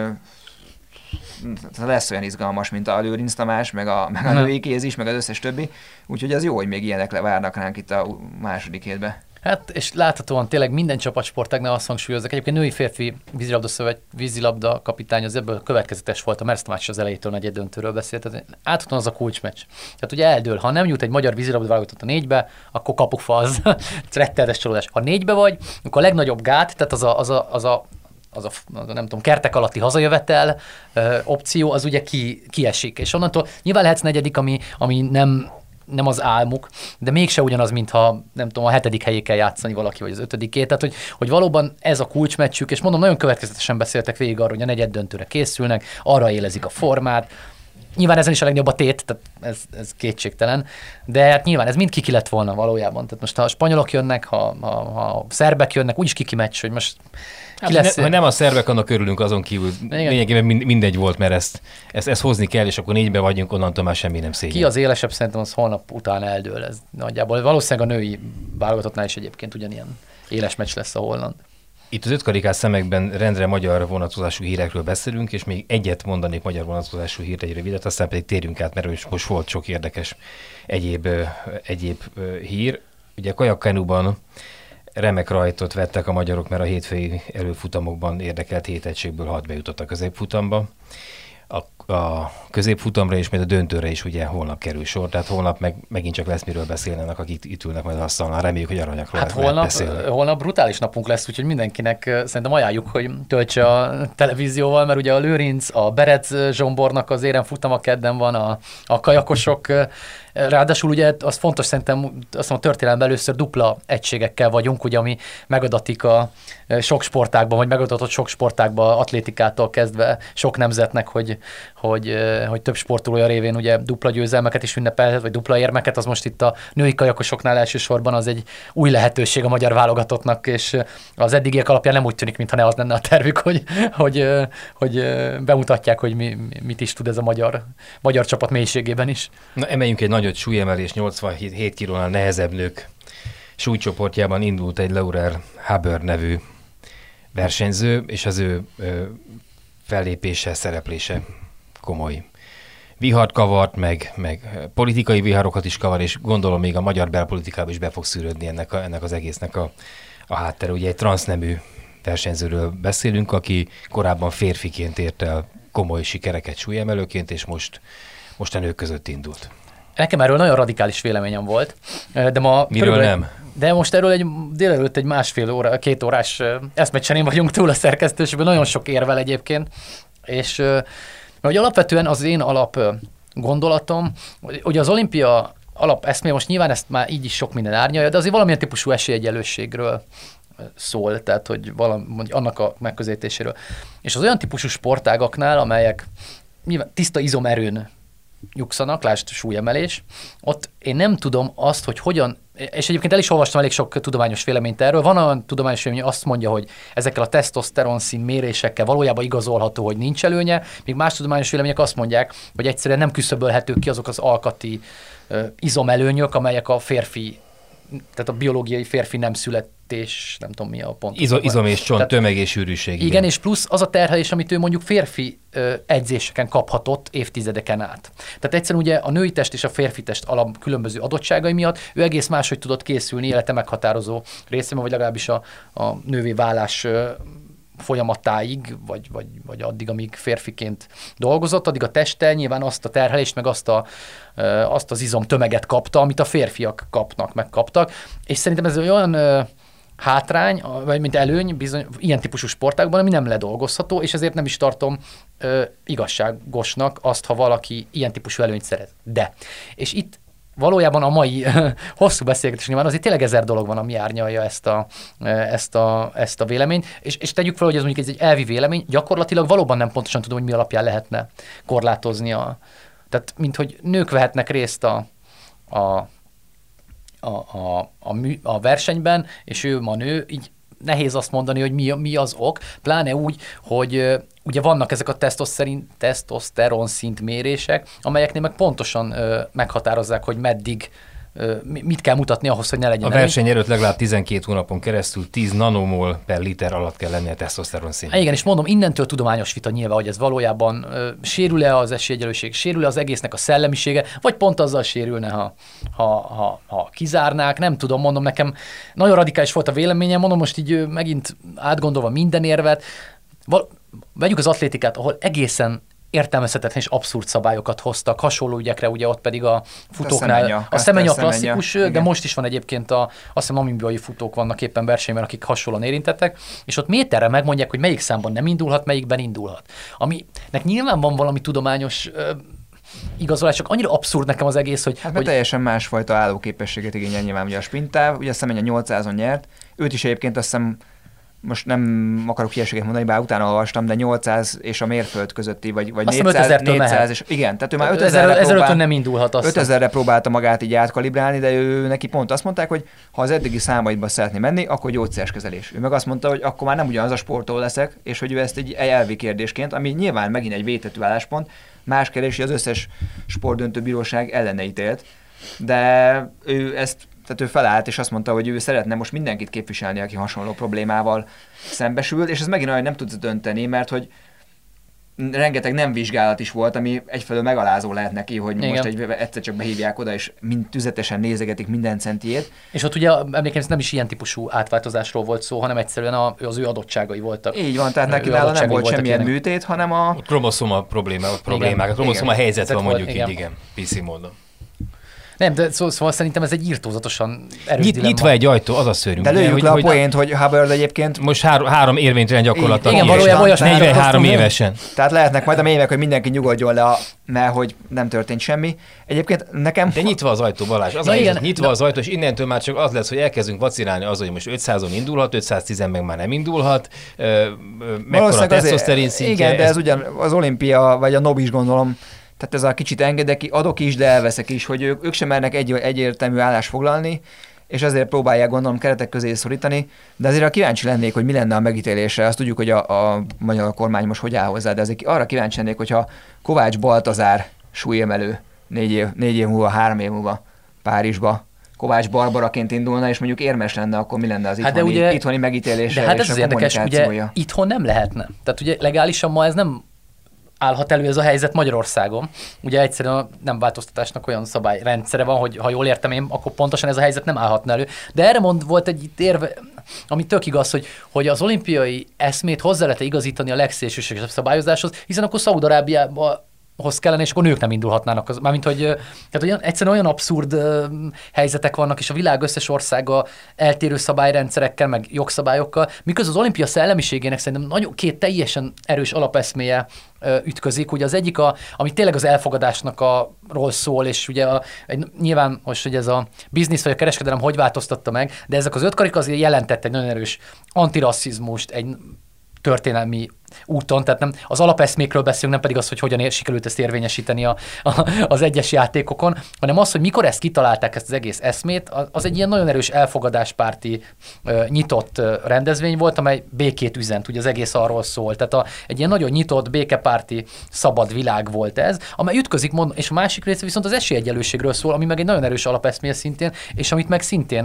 lesz olyan izgalmas, mint a Lőrinc Tamás, meg a, meg a női kéz is, meg az összes többi. Úgyhogy az jó, hogy még ilyenek várnak ránk itt a második hétben. Hát, és láthatóan tényleg minden csapatsportágnál azt hangsúlyozok. Egyébként női férfi vízilabda, szövet, vízilabda kapitány az ebből következetes volt, a Mersztmács az elejétől nagy döntőről beszélt. Tehát áthatóan az a kulcsmeccs. Tehát ugye eldől, ha nem jut egy magyar vízilabda válogatott a négybe, akkor kapufa az rettenetes csalódás. Ha négybe vagy, akkor a legnagyobb gát, tehát az a, az a, az a az a, az a, nem tudom, kertek alatti hazajövetel ö, opció, az ugye ki, kiesik. És onnantól nyilván lehetsz negyedik, ami, ami nem nem az álmuk, de mégse ugyanaz, mintha nem tudom, a hetedik helyé kell játszani valaki, vagy az ötödiké. Tehát, hogy, hogy valóban ez a kulcsmeccsük, és mondom, nagyon következetesen beszéltek végig arról, hogy a negyed döntőre készülnek, arra élezik a formát, Nyilván ezen is a legnagyobb a tét, tehát ez, ez kétségtelen, de hát nyilván ez mind kiki lett volna valójában. Tehát most ha a spanyolok jönnek, ha, ha, ha a szerbek jönnek, úgyis kiki meccs, hogy most Hát, lesz... ne, ha nem a szervek, annak örülünk azon kívül. Igen. Lényegében mindegy volt, mert ezt, ezt, ezt hozni kell, és akkor négybe vagyunk, onnantól már semmi nem szégyen. Ki az élesebb, szerintem az holnap után eldől. Ez nagyjából. Valószínűleg a női válogatottnál is egyébként ugyanilyen éles meccs lesz a holland. Itt az ötkarikás szemekben rendre magyar vonatkozású hírekről beszélünk, és még egyet mondanék magyar vonatkozású hírt egy rövidet, aztán pedig térjünk át, mert most volt sok érdekes egyéb, egyéb hír. Ugye kajakkenuban remek rajtot vettek a magyarok, mert a hétfői előfutamokban érdekelt hét egységből hat bejutott a középfutamba. A, a középfutamra és majd a döntőre is ugye holnap kerül sor, tehát holnap meg, megint csak lesz miről beszélnek, akik itt ülnek majd asztalnál. Reméljük, hogy aranyakról hát holnap, beszélni. holnap brutális napunk lesz, úgyhogy mindenkinek szerintem ajánljuk, hogy töltse a televízióval, mert ugye a Lőrinc, a Berec Zsombornak az éren futama kedden van, a, a kajakosok Ráadásul ugye az fontos szerintem, azt a történelemben először dupla egységekkel vagyunk, ugye, ami megadatik a sok sportákban, vagy megadatott sok sportákban, atlétikától kezdve sok nemzetnek, hogy, hogy, hogy több sportolója révén ugye dupla győzelmeket is ünnepelhet, vagy dupla érmeket, az most itt a női kajakosoknál elsősorban az egy új lehetőség a magyar válogatottnak, és az eddigiek alapján nem úgy tűnik, mintha ne az lenne a tervük, hogy, hogy, hogy bemutatják, hogy mi, mit is tud ez a magyar, magyar csapat mélységében is. Na, emeljünk egy nagyot súlyemelés, 87 kilónál nehezebb nők súlycsoportjában indult egy Laurer Haber nevű versenyző, és az ő ö, fellépése, szereplése komoly vihart kavart, meg, meg politikai viharokat is kavar, és gondolom még a magyar belpolitikába is be fog szűrődni ennek, a, ennek az egésznek a, a háttere. Ugye egy transznemű versenyzőről beszélünk, aki korábban férfiként ért el komoly sikereket súlyemelőként, és most, most a nők között indult. Nekem erről nagyon radikális véleményem volt, de ma... Miről nem? De most erről egy délelőtt egy másfél óra, két órás eszmecsenén vagyunk túl a szerkesztőségben, nagyon sok érvel egyébként, és mert hogy alapvetően az én alap gondolatom, hogy az olimpia alap eszmé, most nyilván ezt már így is sok minden árnyalja, de azért valamilyen típusú esélyegyelősségről szól, tehát hogy valami, annak a megközelítéséről. És az olyan típusú sportágaknál, amelyek nyilván tiszta izomerőn nyugszanak, lásd súlyemelés, ott én nem tudom azt, hogy hogyan, és egyébként el is olvastam elég sok tudományos véleményt erről, van olyan tudományos vélemény, azt mondja, hogy ezekkel a tesztoszteron szín mérésekkel valójában igazolható, hogy nincs előnye, míg más tudományos vélemények azt mondják, hogy egyszerűen nem küszöbölhetők ki azok az alkati izomelőnyök, amelyek a férfi tehát a biológiai férfi nem születés, nem tudom mi a pont. Izo, izom és csont, tehát, tömeg és sűrűség. Igen, igen, és plusz az a terhelés, amit ő mondjuk férfi ö, edzéseken kaphatott évtizedeken át. Tehát egyszerűen ugye a női test és a férfi test alap különböző adottságai miatt ő egész máshogy tudott készülni élete meghatározó részében, vagy legalábbis a, a nővé válás ö, folyamatáig, vagy, vagy, vagy addig, amíg férfiként dolgozott, addig a teste nyilván azt a terhelést, meg azt, a, azt az izom tömeget kapta, amit a férfiak kapnak, megkaptak. És szerintem ez olyan hátrány, vagy mint előny bizony, ilyen típusú sportákban, ami nem ledolgozható, és ezért nem is tartom ö, igazságosnak azt, ha valaki ilyen típusú előnyt szeret. De. És itt valójában a mai hosszú beszélgetés nyilván azért tényleg ezer dolog van, ami árnyalja ezt a, ezt a, ezt a véleményt, és, és tegyük fel, hogy ez mondjuk egy elvi vélemény, gyakorlatilag valóban nem pontosan tudom, hogy mi alapján lehetne korlátozni a, tehát mint hogy nők vehetnek részt a, a, a, a, a, mű, a versenyben, és ő ma nő, így nehéz azt mondani, hogy mi, mi az ok, pláne úgy, hogy ugye vannak ezek a tesztoszteron szint mérések, amelyeknél meg pontosan meghatározzák, hogy meddig mit kell mutatni ahhoz, hogy ne legyen A verseny előtt legalább 12 hónapon keresztül 10 nanomol per liter alatt kell lennie a testoszteron szint. Hát igen, és mondom, innentől tudományos vita nyilván, hogy ez valójában ö, sérül-e az esélyegyelőség, sérül-e az egésznek a szellemisége, vagy pont azzal sérülne, ha, ha, ha, ha kizárnák, nem tudom, mondom nekem, nagyon radikális volt a véleményem, mondom most így ö, megint átgondolva minden érvet, val- vegyük az atlétikát, ahol egészen értelmezhetetlen és abszurd szabályokat hoztak, hasonló ügyekre, ugye ott pedig a futóknál. Szemenya, A szemenya a Szemenya, klasszikus, de igen. most is van egyébként a, azt hiszem namibiai futók vannak éppen versenyben, akik hasonlóan érintettek, és ott méterre megmondják, hogy melyik számban nem indulhat, melyikben indulhat. Aminek nyilván van valami tudományos igazolás, csak annyira abszurd nekem az egész, hogy, Hát hogy teljesen másfajta állóképességet igényel nyilván ugye a sprintáv, ugye a Szemenya 800-on nyert, őt is egyébként azt hiszem most nem akarok hülyeséget mondani, bár utána olvastam, de 800 és a mérföld közötti, vagy, vagy Azt hiszem 400, 5000-től 400 mehet. és igen, tehát ő már 5000 5000-re 1005 próbál, nem indulhat azt. 5000-re próbálta magát így átkalibrálni, de ő neki pont azt mondták, hogy ha az eddigi számaidba szeretné menni, akkor gyógyszeres kezelés. Ő meg azt mondta, hogy akkor már nem ugyanaz a sportoló leszek, és hogy ő ezt egy elvi kérdésként, ami nyilván megint egy vétetű álláspont, más hogy az összes sportdöntő bíróság ellene ítélt, de ő ezt tehát ő felállt, és azt mondta, hogy ő szeretne most mindenkit képviselni, aki hasonló problémával szembesült, és ez megint olyan, hogy nem tudsz dönteni, mert hogy rengeteg nem vizsgálat is volt, ami egyfelől megalázó lehet neki, hogy Igen. most egy, egyszer csak behívják oda, és mind tüzetesen nézegetik minden centiét. És ott ugye emlékeim nem is ilyen típusú átváltozásról volt szó, hanem egyszerűen a, az ő adottságai voltak. Így van, tehát neki nála nem volt semmilyen műtét, hanem a... A kromoszoma problémák, Igen. a kromoszoma helyzet van mondjuk volt, így, igen. igen, PC módon. Nem, de szó, szóval szerintem ez egy írtózatosan erős Nyit, dilemma. nyitva egy ajtó, az a szörnyű. De ugye, lőjük hogy- le a hogy poént, hogy Hubbard egyébként Most három, három érvénytelen gyakorlattal Igen, valójában olyasmi 43 nyilatkoztunk, évesen. Tehát lehetnek majd a mémek, hogy mindenki nyugodjon le, a, mert hogy nem történt semmi. Egyébként nekem... De nyitva az ajtó, Balázs. Az igen, helyzet, nyitva na- az ajtó, és innentől már csak az lesz, hogy elkezdünk vacilálni az, hogy most 500-on indulhat, 510 meg már nem indulhat, ö, ö, mekkora a tesztoszterin szintje. Igen, de ez ugyan az olimpia, vagy a NOB is gondolom, tehát ez a kicsit engedek adok is, de elveszek is, hogy ők, ők sem mernek egy, egyértelmű állást foglalni, és ezért próbálják gondolom keretek közé szorítani, de azért kíváncsi lennék, hogy mi lenne a megítélésre. Azt tudjuk, hogy a, a magyar kormány most hogy áll hozzá, de azért arra kíváncsi lennék, hogyha Kovács Baltazár súlyemelő négy év, négy év múlva, három év múlva Párizsba, Kovács Barbaraként indulna, és mondjuk érmes lenne, akkor mi lenne az Hát de itthoni, ugye- itthoni megítélése De hát és ez a az érdekes, ugye itthon nem lehetne. Tehát ugye legálisan ma ez nem állhat elő ez a helyzet Magyarországon. Ugye egyszerűen nem változtatásnak olyan szabályrendszere van, hogy ha jól értem én, akkor pontosan ez a helyzet nem állhatna elő. De erre mond, volt egy érve, ami tök igaz, hogy, hogy az olimpiai eszmét hozzá lehet igazítani a legszélsőségesebb szabályozáshoz, hiszen akkor Szaudarábiában hoz kellene, és akkor nők nem indulhatnának. Az, mármint, hogy, tehát olyan, egyszerűen olyan abszurd helyzetek vannak, és a világ összes országa eltérő szabályrendszerekkel, meg jogszabályokkal, miközben az olimpia szellemiségének szerintem nagyon két teljesen erős alapeszméje ütközik. Ugye az egyik, a, ami tényleg az elfogadásnak a, ról szól, és ugye a, egy, nyilván most, hogy ez a biznisz vagy a kereskedelem hogy változtatta meg, de ezek az öt karik azért jelentett egy nagyon erős antirasszizmust, egy történelmi úton, tehát nem az alapeszmékről beszélünk, nem pedig az, hogy hogyan ér, sikerült ezt érvényesíteni a, a, az egyes játékokon, hanem az, hogy mikor ezt kitalálták, ezt az egész eszmét, az, egy ilyen nagyon erős elfogadáspárti nyitott rendezvény volt, amely békét üzent, ugye az egész arról szól. Tehát a, egy ilyen nagyon nyitott, békepárti, szabad világ volt ez, amely ütközik, mond, és a másik része viszont az esélyegyelőségről szól, ami meg egy nagyon erős alapeszméje szintén, és amit meg szintén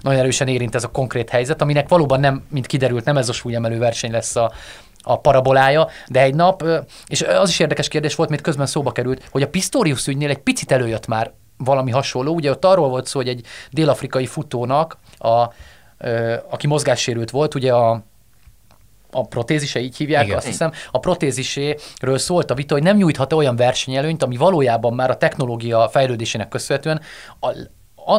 nagyon erősen érint ez a konkrét helyzet, aminek valóban nem, mint kiderült, nem ez a súlyemelő verseny lesz a, a parabolája, de egy nap, és az is érdekes kérdés volt, mert közben szóba került, hogy a Pistorius ügynél egy picit előjött már valami hasonló. Ugye ott arról volt szó, hogy egy dél-afrikai futónak, a, aki mozgássérült volt, ugye a a protézise, így hívják, Igen. azt hiszem, a protéziséről szólt a vita, hogy nem nyújthat olyan versenyelőnyt, ami valójában már a technológia fejlődésének köszönhetően a-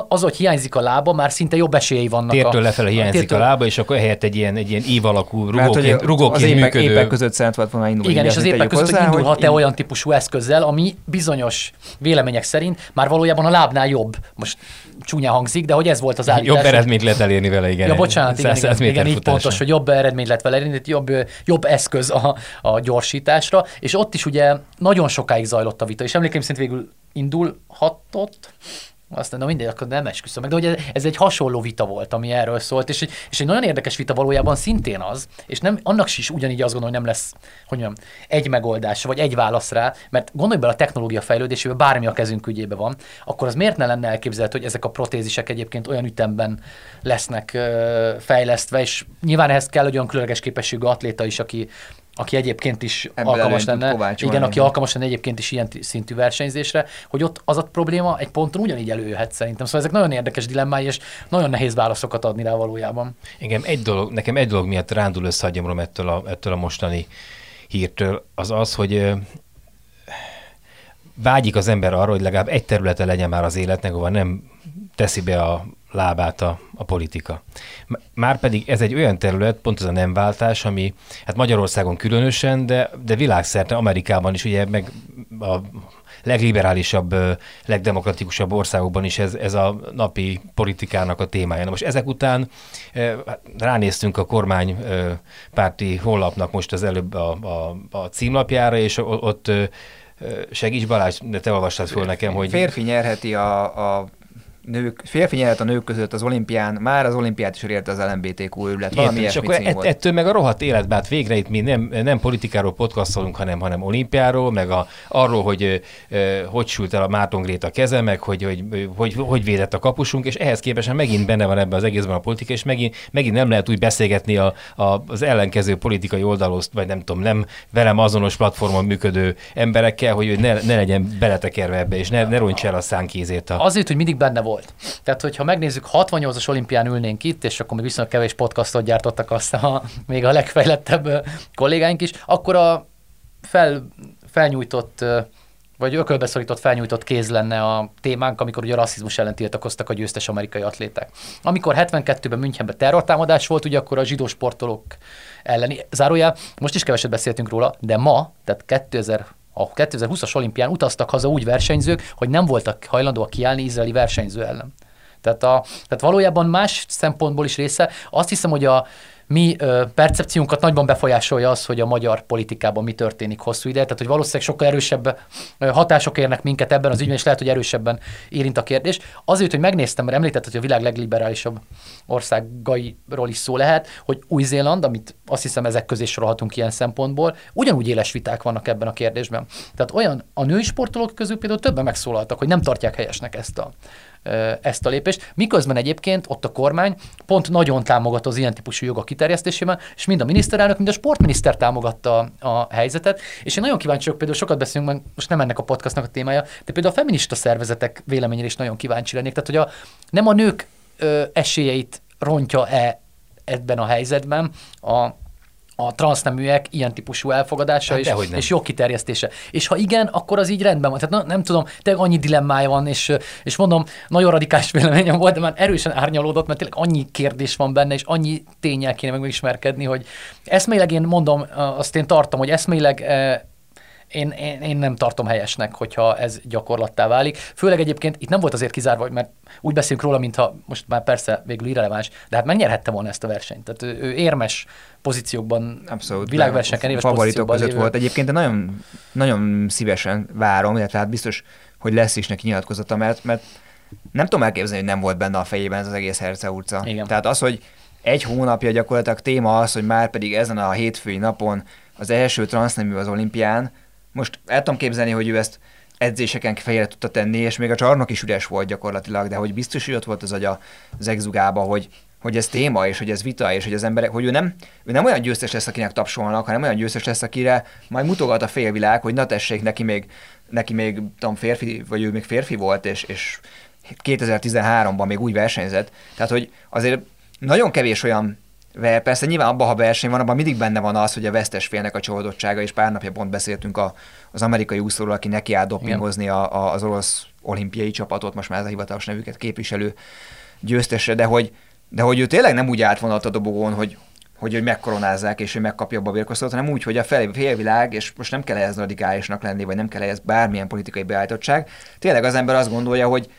az, hogy hiányzik a lába, már szinte jobb esélyei vannak. Tértől a, lefele hiányzik tértől- a lába, és akkor ehelyett egy ilyen, egy ilyen ív alakú, Mert hogy rugóként, az rugóként épek, működő... épek között szeret volna indulni. Igen, és az épek között, hogy hozzá, indulhat-e így- olyan típusú eszközzel, ami bizonyos vélemények szerint már valójában a lábnál jobb. Most csúnyán hangzik, de hogy ez volt az állítás. Jobb hogy- eredményt lehet elérni vele, igen. Ja, bocsánat, igen, 100 igen, igen így pontos, hogy jobb eredmény lett vele elérni, jobb, jobb eszköz a, a gyorsításra, és ott is ugye nagyon sokáig zajlott a vita, és emlékeim szerint végül indulhatott, Aztán na mindegy, akkor nem esküszöm meg, de hogy ez, egy hasonló vita volt, ami erről szólt, és, egy- és egy nagyon érdekes vita valójában szintén az, és nem, annak is ugyanígy azt gondolom, hogy nem lesz, hogy mondjam, egy megoldás, vagy egy válasz rá, mert gondolj bele a technológia fejlődésébe, bármi a kezünk ügyébe van, akkor az miért ne lenne elképzelhető, hogy ezek a protézisek egyébként olyan ütemben lesznek ö, fejlesztve, és nyilván ehhez kell egy olyan különleges képességű atléta is, aki, aki egyébként is Ebből alkalmas lenne, igen, aki alkalmas lenne egyébként is ilyen szintű versenyzésre, hogy ott az a probléma egy ponton ugyanígy előjöhet szerintem. Szóval ezek nagyon érdekes dilemmái, és nagyon nehéz válaszokat adni rá valójában. Engem egy dolog, nekem egy dolog miatt rándul össze a gyomrom ettől a, ettől a mostani hírtől, az az, hogy vágyik az ember arra, hogy legalább egy területe legyen már az életnek, ahol nem teszi be a lábát a, a politika. Márpedig ez egy olyan terület, pont ez a nem váltás, ami hát Magyarországon különösen, de, de világszerte Amerikában is ugye meg a legliberálisabb, legdemokratikusabb országokban is ez, ez a napi politikának a témája. Na most ezek után hát ránéztünk a kormány ö, párti honlapnak most az előbb a, a, a címlapjára, és ott segíts Balázs, de te olvastad föl nekem, hogy... Férfi nyerheti a, a nők, férfi nyerhet a nők között az olimpián, már az olimpiát is elérte az LMBTQ őrület. Valami és ilyesmi akkor cím ett, volt. ettől meg a rohadt életben, hát végre itt mi nem, nem politikáról podcastolunk, hanem, hanem olimpiáról, meg a, arról, hogy ö, hogy sült el a Márton Gréta keze, meg hogy hogy, hogy, hogy, hogy védett a kapusunk, és ehhez képest megint benne van ebben az egészben a politika, és megint, megint nem lehet úgy beszélgetni a, a, az ellenkező politikai oldalon, vagy nem tudom, nem velem azonos platformon működő emberekkel, hogy ne, ne legyen beletekerve ebbe, és ne, ne rontsa el a szánkézét. A... Azért, hogy mindig benne volt. Tehát, hogyha megnézzük, 68-as olimpián ülnénk itt, és akkor még viszonylag kevés podcastot gyártottak azt a, még a legfejlettebb kollégáink is, akkor a fel, felnyújtott vagy ökölbeszorított felnyújtott kéz lenne a témánk, amikor ugye a rasszizmus ellen tiltakoztak a győztes amerikai atléták. Amikor 72-ben Münchenben terrortámadás volt, ugye akkor a zsidó sportolók elleni, zárójel, most is keveset beszéltünk róla, de ma, tehát 2000 a 2020-as olimpián utaztak haza úgy versenyzők, hogy nem voltak hajlandóak kiállni izraeli versenyző ellen. Tehát, a, tehát valójában más szempontból is része. Azt hiszem, hogy a mi ö, percepciónkat nagyban befolyásolja az, hogy a magyar politikában mi történik hosszú ideje. Tehát, hogy valószínűleg sokkal erősebb hatások érnek minket ebben az ügyben, és lehet, hogy erősebben érint a kérdés. Azért, hogy megnéztem, mert említett, hogy a világ legliberálisabb országairól is szó lehet, hogy Új-Zéland, amit azt hiszem ezek közé sorolhatunk ilyen szempontból, ugyanúgy éles viták vannak ebben a kérdésben. Tehát olyan a női sportolók közül például többen megszólaltak, hogy nem tartják helyesnek ezt a, ezt a lépést, miközben egyébként ott a kormány pont nagyon támogatta az ilyen típusú jogok kiterjesztésében, és mind a miniszterelnök, mind a sportminiszter támogatta a helyzetet, és én nagyon kíváncsi vagyok, például sokat beszélünk, meg most nem ennek a podcastnak a témája, de például a feminista szervezetek véleményére is nagyon kíváncsi lennék. Tehát, hogy a, nem a nők ö, esélyeit rontja-e ebben a helyzetben a, a transzneműek ilyen típusú elfogadása Hát és, és jogkiterjesztése. És ha igen, akkor az így rendben van. Tehát na, nem tudom, tényleg annyi dilemmája van, és, és mondom, nagyon radikális véleményem volt, de már erősen árnyalódott, mert tényleg annyi kérdés van benne, és annyi tényel kéne meg megismerkedni, hogy eszméleg én mondom, azt én tartom, hogy eszméleg eh, én, én, én nem tartom helyesnek, hogyha ez gyakorlattá válik. Főleg egyébként itt nem volt azért kizárva, mert úgy beszélünk róla, mintha most már persze végül irreleváns, de hát megnyerhette volna ezt a versenyt. Tehát ő, ő érmes pozíciókban, Abszolút. világversenyeken éves favoritok pozícióban között lévő. volt. Egyébként de nagyon, nagyon szívesen várom, illetve hát biztos, hogy lesz is neki nyilatkozata, mert, mert nem tudom elképzelni, hogy nem volt benne a fejében ez az egész Herce utca. Igen. Tehát az, hogy egy hónapja gyakorlatilag téma az, hogy már pedig ezen a hétfői napon az első transznemű az olimpián, most el tudom képzelni, hogy ő ezt edzéseken fejére tudta tenni, és még a csarnok is üres volt gyakorlatilag, de hogy biztos, hogy ott volt az agya az exugába, hogy, hogy ez téma, és hogy ez vita, és hogy az emberek, hogy ő nem, ő nem olyan győztes lesz, akinek tapsolnak, hanem olyan győztes lesz, akire majd mutogat a félvilág, hogy na tessék, neki még, neki még tudom, férfi, vagy ő még férfi volt, és, és 2013-ban még úgy versenyzett. Tehát, hogy azért nagyon kevés olyan persze nyilván abban, ha verseny van, abban mindig benne van az, hogy a vesztes félnek a csalódottsága, és pár napja pont beszéltünk a, az amerikai úszóról, aki neki áll dopingozni a, a, az orosz olimpiai csapatot, most már ez a hivatalos nevüket képviselő győztesre, de hogy, de hogy ő tényleg nem úgy ott a dobogón, hogy, hogy, hogy megkoronázzák, és hogy megkapja a babérkosztot, hanem úgy, hogy a fel, félvilág, és most nem kell ehhez radikálisnak lenni, vagy nem kell ehhez bármilyen politikai beállítottság. Tényleg az ember azt gondolja, hogy,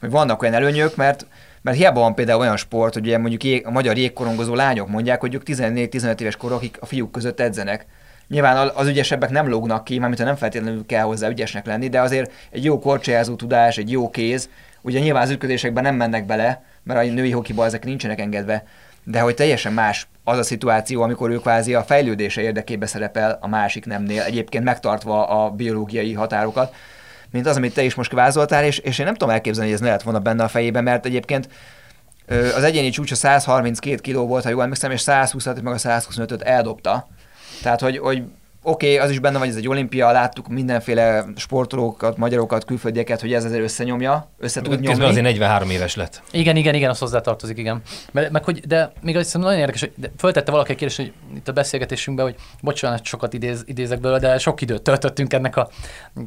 hogy vannak olyan előnyök, mert mert hiába van például olyan sport, hogy ugye mondjuk jég, a magyar jégkorongozó lányok mondják, hogy ők 14-15 éves korok, akik a fiúk között edzenek. Nyilván az ügyesebbek nem lógnak ki, mármint nem feltétlenül kell hozzá ügyesnek lenni, de azért egy jó korcsolyázó tudás, egy jó kéz, Ugye nyilván az ütkötésekben nem mennek bele, mert a női hokiban ezek nincsenek engedve, de hogy teljesen más az a szituáció, amikor ő kvázi a fejlődése érdekében szerepel a másik nemnél, egyébként megtartva a biológiai határokat, mint az, amit te is most vázoltál, és, és én nem tudom elképzelni, hogy ez ne lett volna benne a fejében, mert egyébként az egyéni csúcsa 132 kg volt, ha jól emlékszem, és 120 meg a 125-öt eldobta. Tehát, hogy, hogy oké, okay, az is benne van, hogy ez egy olimpia, láttuk mindenféle sportolókat, magyarokat, külföldieket, hogy ez azért összenyomja, össze tud nyomni. Közben azért 43 éves lett. Igen, igen, igen, az hozzátartozik, igen. Meg, meg hogy, de még az nagyon érdekes, hogy de föltette valaki a kérdést, hogy itt a beszélgetésünkben, hogy bocsánat, sokat idéz, idézek belőle, de sok időt töltöttünk ennek a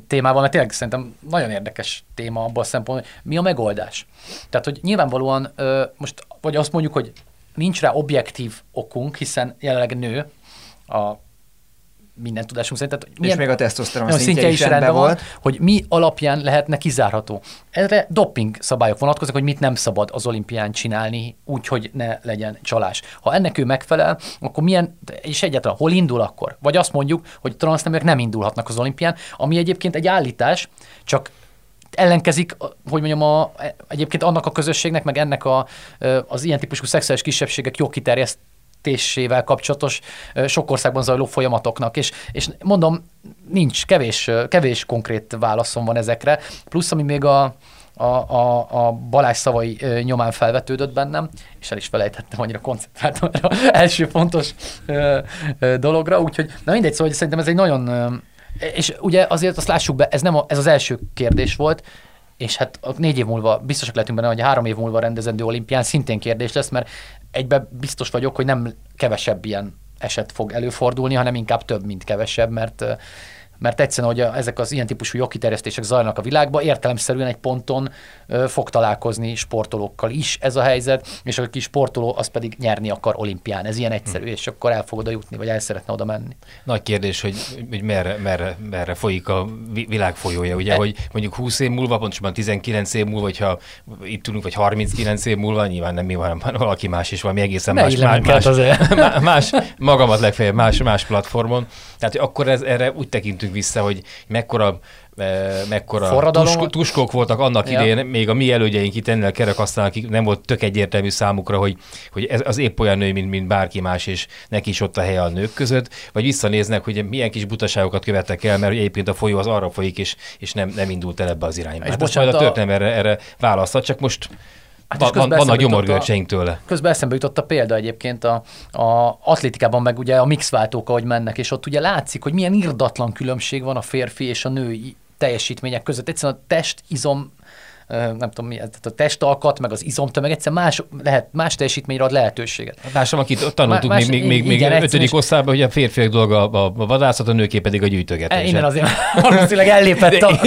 témával, mert tényleg szerintem nagyon érdekes téma abban a szempontból, hogy mi a megoldás. Tehát, hogy nyilvánvalóan most, vagy azt mondjuk, hogy nincs rá objektív okunk, hiszen jelenleg nő a minden tudásunk szerint. Tehát milyen, és még a tesztoszteron szintje, szintje is rendben volt. Van, hogy mi alapján lehetne kizárható. Erre doping szabályok vonatkoznak, hogy mit nem szabad az olimpián csinálni, úgy, hogy ne legyen csalás. Ha ennek ő megfelel, akkor milyen, és egyáltalán hol indul akkor? Vagy azt mondjuk, hogy transzneműek nem indulhatnak az olimpián, ami egyébként egy állítás, csak ellenkezik, hogy mondjam, a, egyébként annak a közösségnek, meg ennek a, az ilyen típusú szexuális kisebbségek jogkiterjeszt fejlesztésével kapcsolatos sok országban zajló folyamatoknak, és, és mondom, nincs, kevés, kevés konkrét válaszom van ezekre, plusz ami még a, a, a, a Balázs szavai nyomán felvetődött bennem, és el is felejtettem, annyira koncentráltam erre első fontos ö, ö, dologra, úgyhogy na mindegy, szóval szerintem ez egy nagyon, ö, és ugye azért azt lássuk be, ez, nem a, ez az első kérdés volt, és hát négy év múlva biztosak lehetünk benne, hogy három év múlva rendezendő olimpián szintén kérdés lesz, mert egyben biztos vagyok, hogy nem kevesebb ilyen eset fog előfordulni, hanem inkább több, mint kevesebb, mert mert egyszerűen, hogy ezek az ilyen típusú jogkiterjesztések zajlanak a világban, értelemszerűen egy ponton ö, fog találkozni sportolókkal is ez a helyzet, és a kis sportoló az pedig nyerni akar olimpián. Ez ilyen egyszerű, hm. és akkor el fog oda jutni, vagy el szeretne oda menni. Nagy kérdés, hogy, hogy merre, merre, merre folyik a világ folyója, ugye, e... hogy mondjuk 20 év múlva, pontosabban 19 év múlva, hogyha itt tudunk, vagy 39 év múlva, nyilván nem mi van, valaki más is valami egészen más, más, más, más, magamat legfeljebb más, más platformon. Tehát akkor ez, erre úgy tekintünk vissza, hogy mekkora mekkora tusk, tuskók voltak annak ja. idején, még a mi elődjeink itt ennél a kerekasztalán, akik nem volt tök egyértelmű számukra, hogy, hogy ez az épp olyan nő, mint, mint bárki más, és neki is ott a helye a nők között, vagy visszanéznek, hogy milyen kis butaságokat követtek el, mert egyébként a folyó az arra folyik, és, és nem, nem indult el ebbe az irányba. És hát bocsánat, majd a történelem erre, erre választhat, csak most Hát van, van, vannak gyomorgörcseink tőle. Közben eszembe jutott a példa egyébként a, a atlétikában, meg ugye a mixváltók, ahogy mennek, és ott ugye látszik, hogy milyen irdatlan különbség van a férfi és a női teljesítmények között. Egyszerűen a test izom nem tudom mi, tehát a testalkat, meg az izomtömeg, egyszer más, lehet, más teljesítményre ad lehetőséget. Lássam, akit tanultuk más, még, még, még, még ötödik osztályban, hogy a férfiak dolga a, a vadászat, a nőké pedig a gyűjtögetés. Innen azért valószínűleg ellépett a...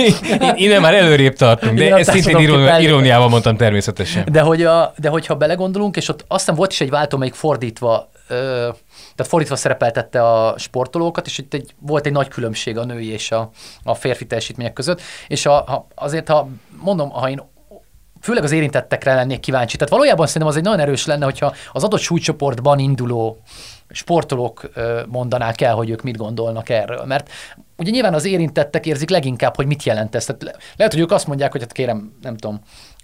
Innen már előrébb tartunk, de ezt szintén iróniával mondtam természetesen. De, hogy a, de hogyha belegondolunk, és ott aztán volt is egy váltó, amelyik fordítva ö, tehát fordítva szerepeltette a sportolókat, és itt egy, volt egy nagy különbség a női és a, a férfi teljesítmények között, és a, ha, azért, ha mondom, ha én főleg az érintettekre lennék kíváncsi. Tehát valójában szerintem az egy nagyon erős lenne, hogyha az adott súlycsoportban induló sportolók mondanák el, hogy ők mit gondolnak erről. Mert ugye nyilván az érintettek érzik leginkább, hogy mit jelent ez. Tehát lehet, hogy ők azt mondják, hogy hát kérem, nem tudom,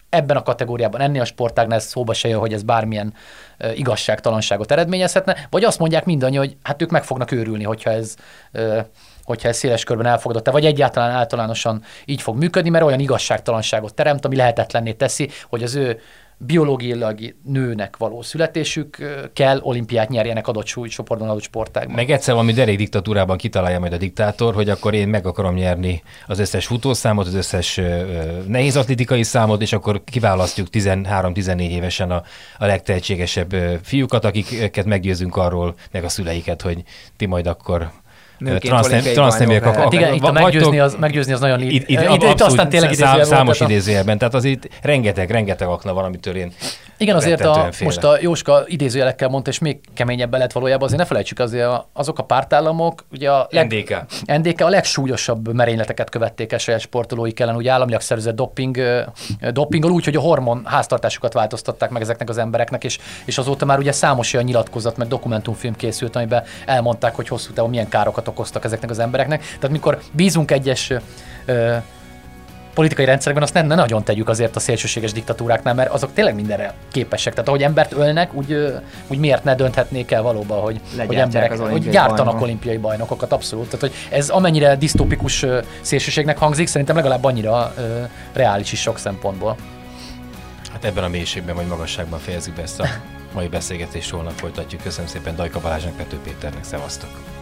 ebben a kategóriában, ennél a sportágnál szóba se jön, hogy ez bármilyen igazságtalanságot eredményezhetne, vagy azt mondják mindannyian, hogy hát ők meg fognak őrülni, hogyha ez, hogyha ez széles körben elfogadott, vagy egyáltalán általánosan így fog működni, mert olyan igazságtalanságot teremt, ami lehetetlenné teszi, hogy az ő biológiailag nőnek való születésük kell olimpiát nyerjenek adott súlycsoportban, adott sportágban. Meg egyszer valami derék diktatúrában kitalálja majd a diktátor, hogy akkor én meg akarom nyerni az összes futószámot, az összes nehéz atlétikai számot, és akkor kiválasztjuk 13-14 évesen a, a legtehetségesebb fiúkat, akiket meggyőzünk arról, meg a szüleiket, hogy ti majd akkor transzneműek hát. igen, itt a meggyőzni az, meggyőzni az nagyon itt, itt, itt, itt aztán tényleg szám, számos idézőjelben, tehát az itt rengeteg, rengeteg akna van, amitől én Igen, azért a, most a Jóska idézőjelekkel mondta, és még keményebben lett valójában, azért ne felejtsük, azért azok a pártállamok, ugye a leg, NDK. NDK a legsúlyosabb merényleteket követték el saját sportolói ellen, ugye államilag szervezett doping, dopinggal úgy, hogy a hormon háztartásukat változtatták meg ezeknek az embereknek, és, és azóta már ugye számos olyan nyilatkozat, meg dokumentumfilm készült, amiben elmondták, hogy hosszú távon milyen károkat okoztak ezeknek az embereknek. Tehát mikor bízunk egyes ö, politikai rendszerekben azt nem, ne nagyon tegyük azért a szélsőséges diktatúráknál, mert azok tényleg mindenre képesek. Tehát ahogy embert ölnek, úgy, úgy miért ne dönthetnék el valóban, hogy, hogy emberek, az hogy olimpiai gyártanak bajnokok. olimpiai bajnokokat, abszolút. Tehát, hogy ez amennyire disztópikus szélsőségnek hangzik, szerintem legalább annyira ö, reális is sok szempontból. Hát ebben a mélységben vagy magasságban fejezzük be ezt a mai beszélgetést, holnap folytatjuk. Köszönöm szépen Dajka Balázsnak, Pető Péternek, szevasztok!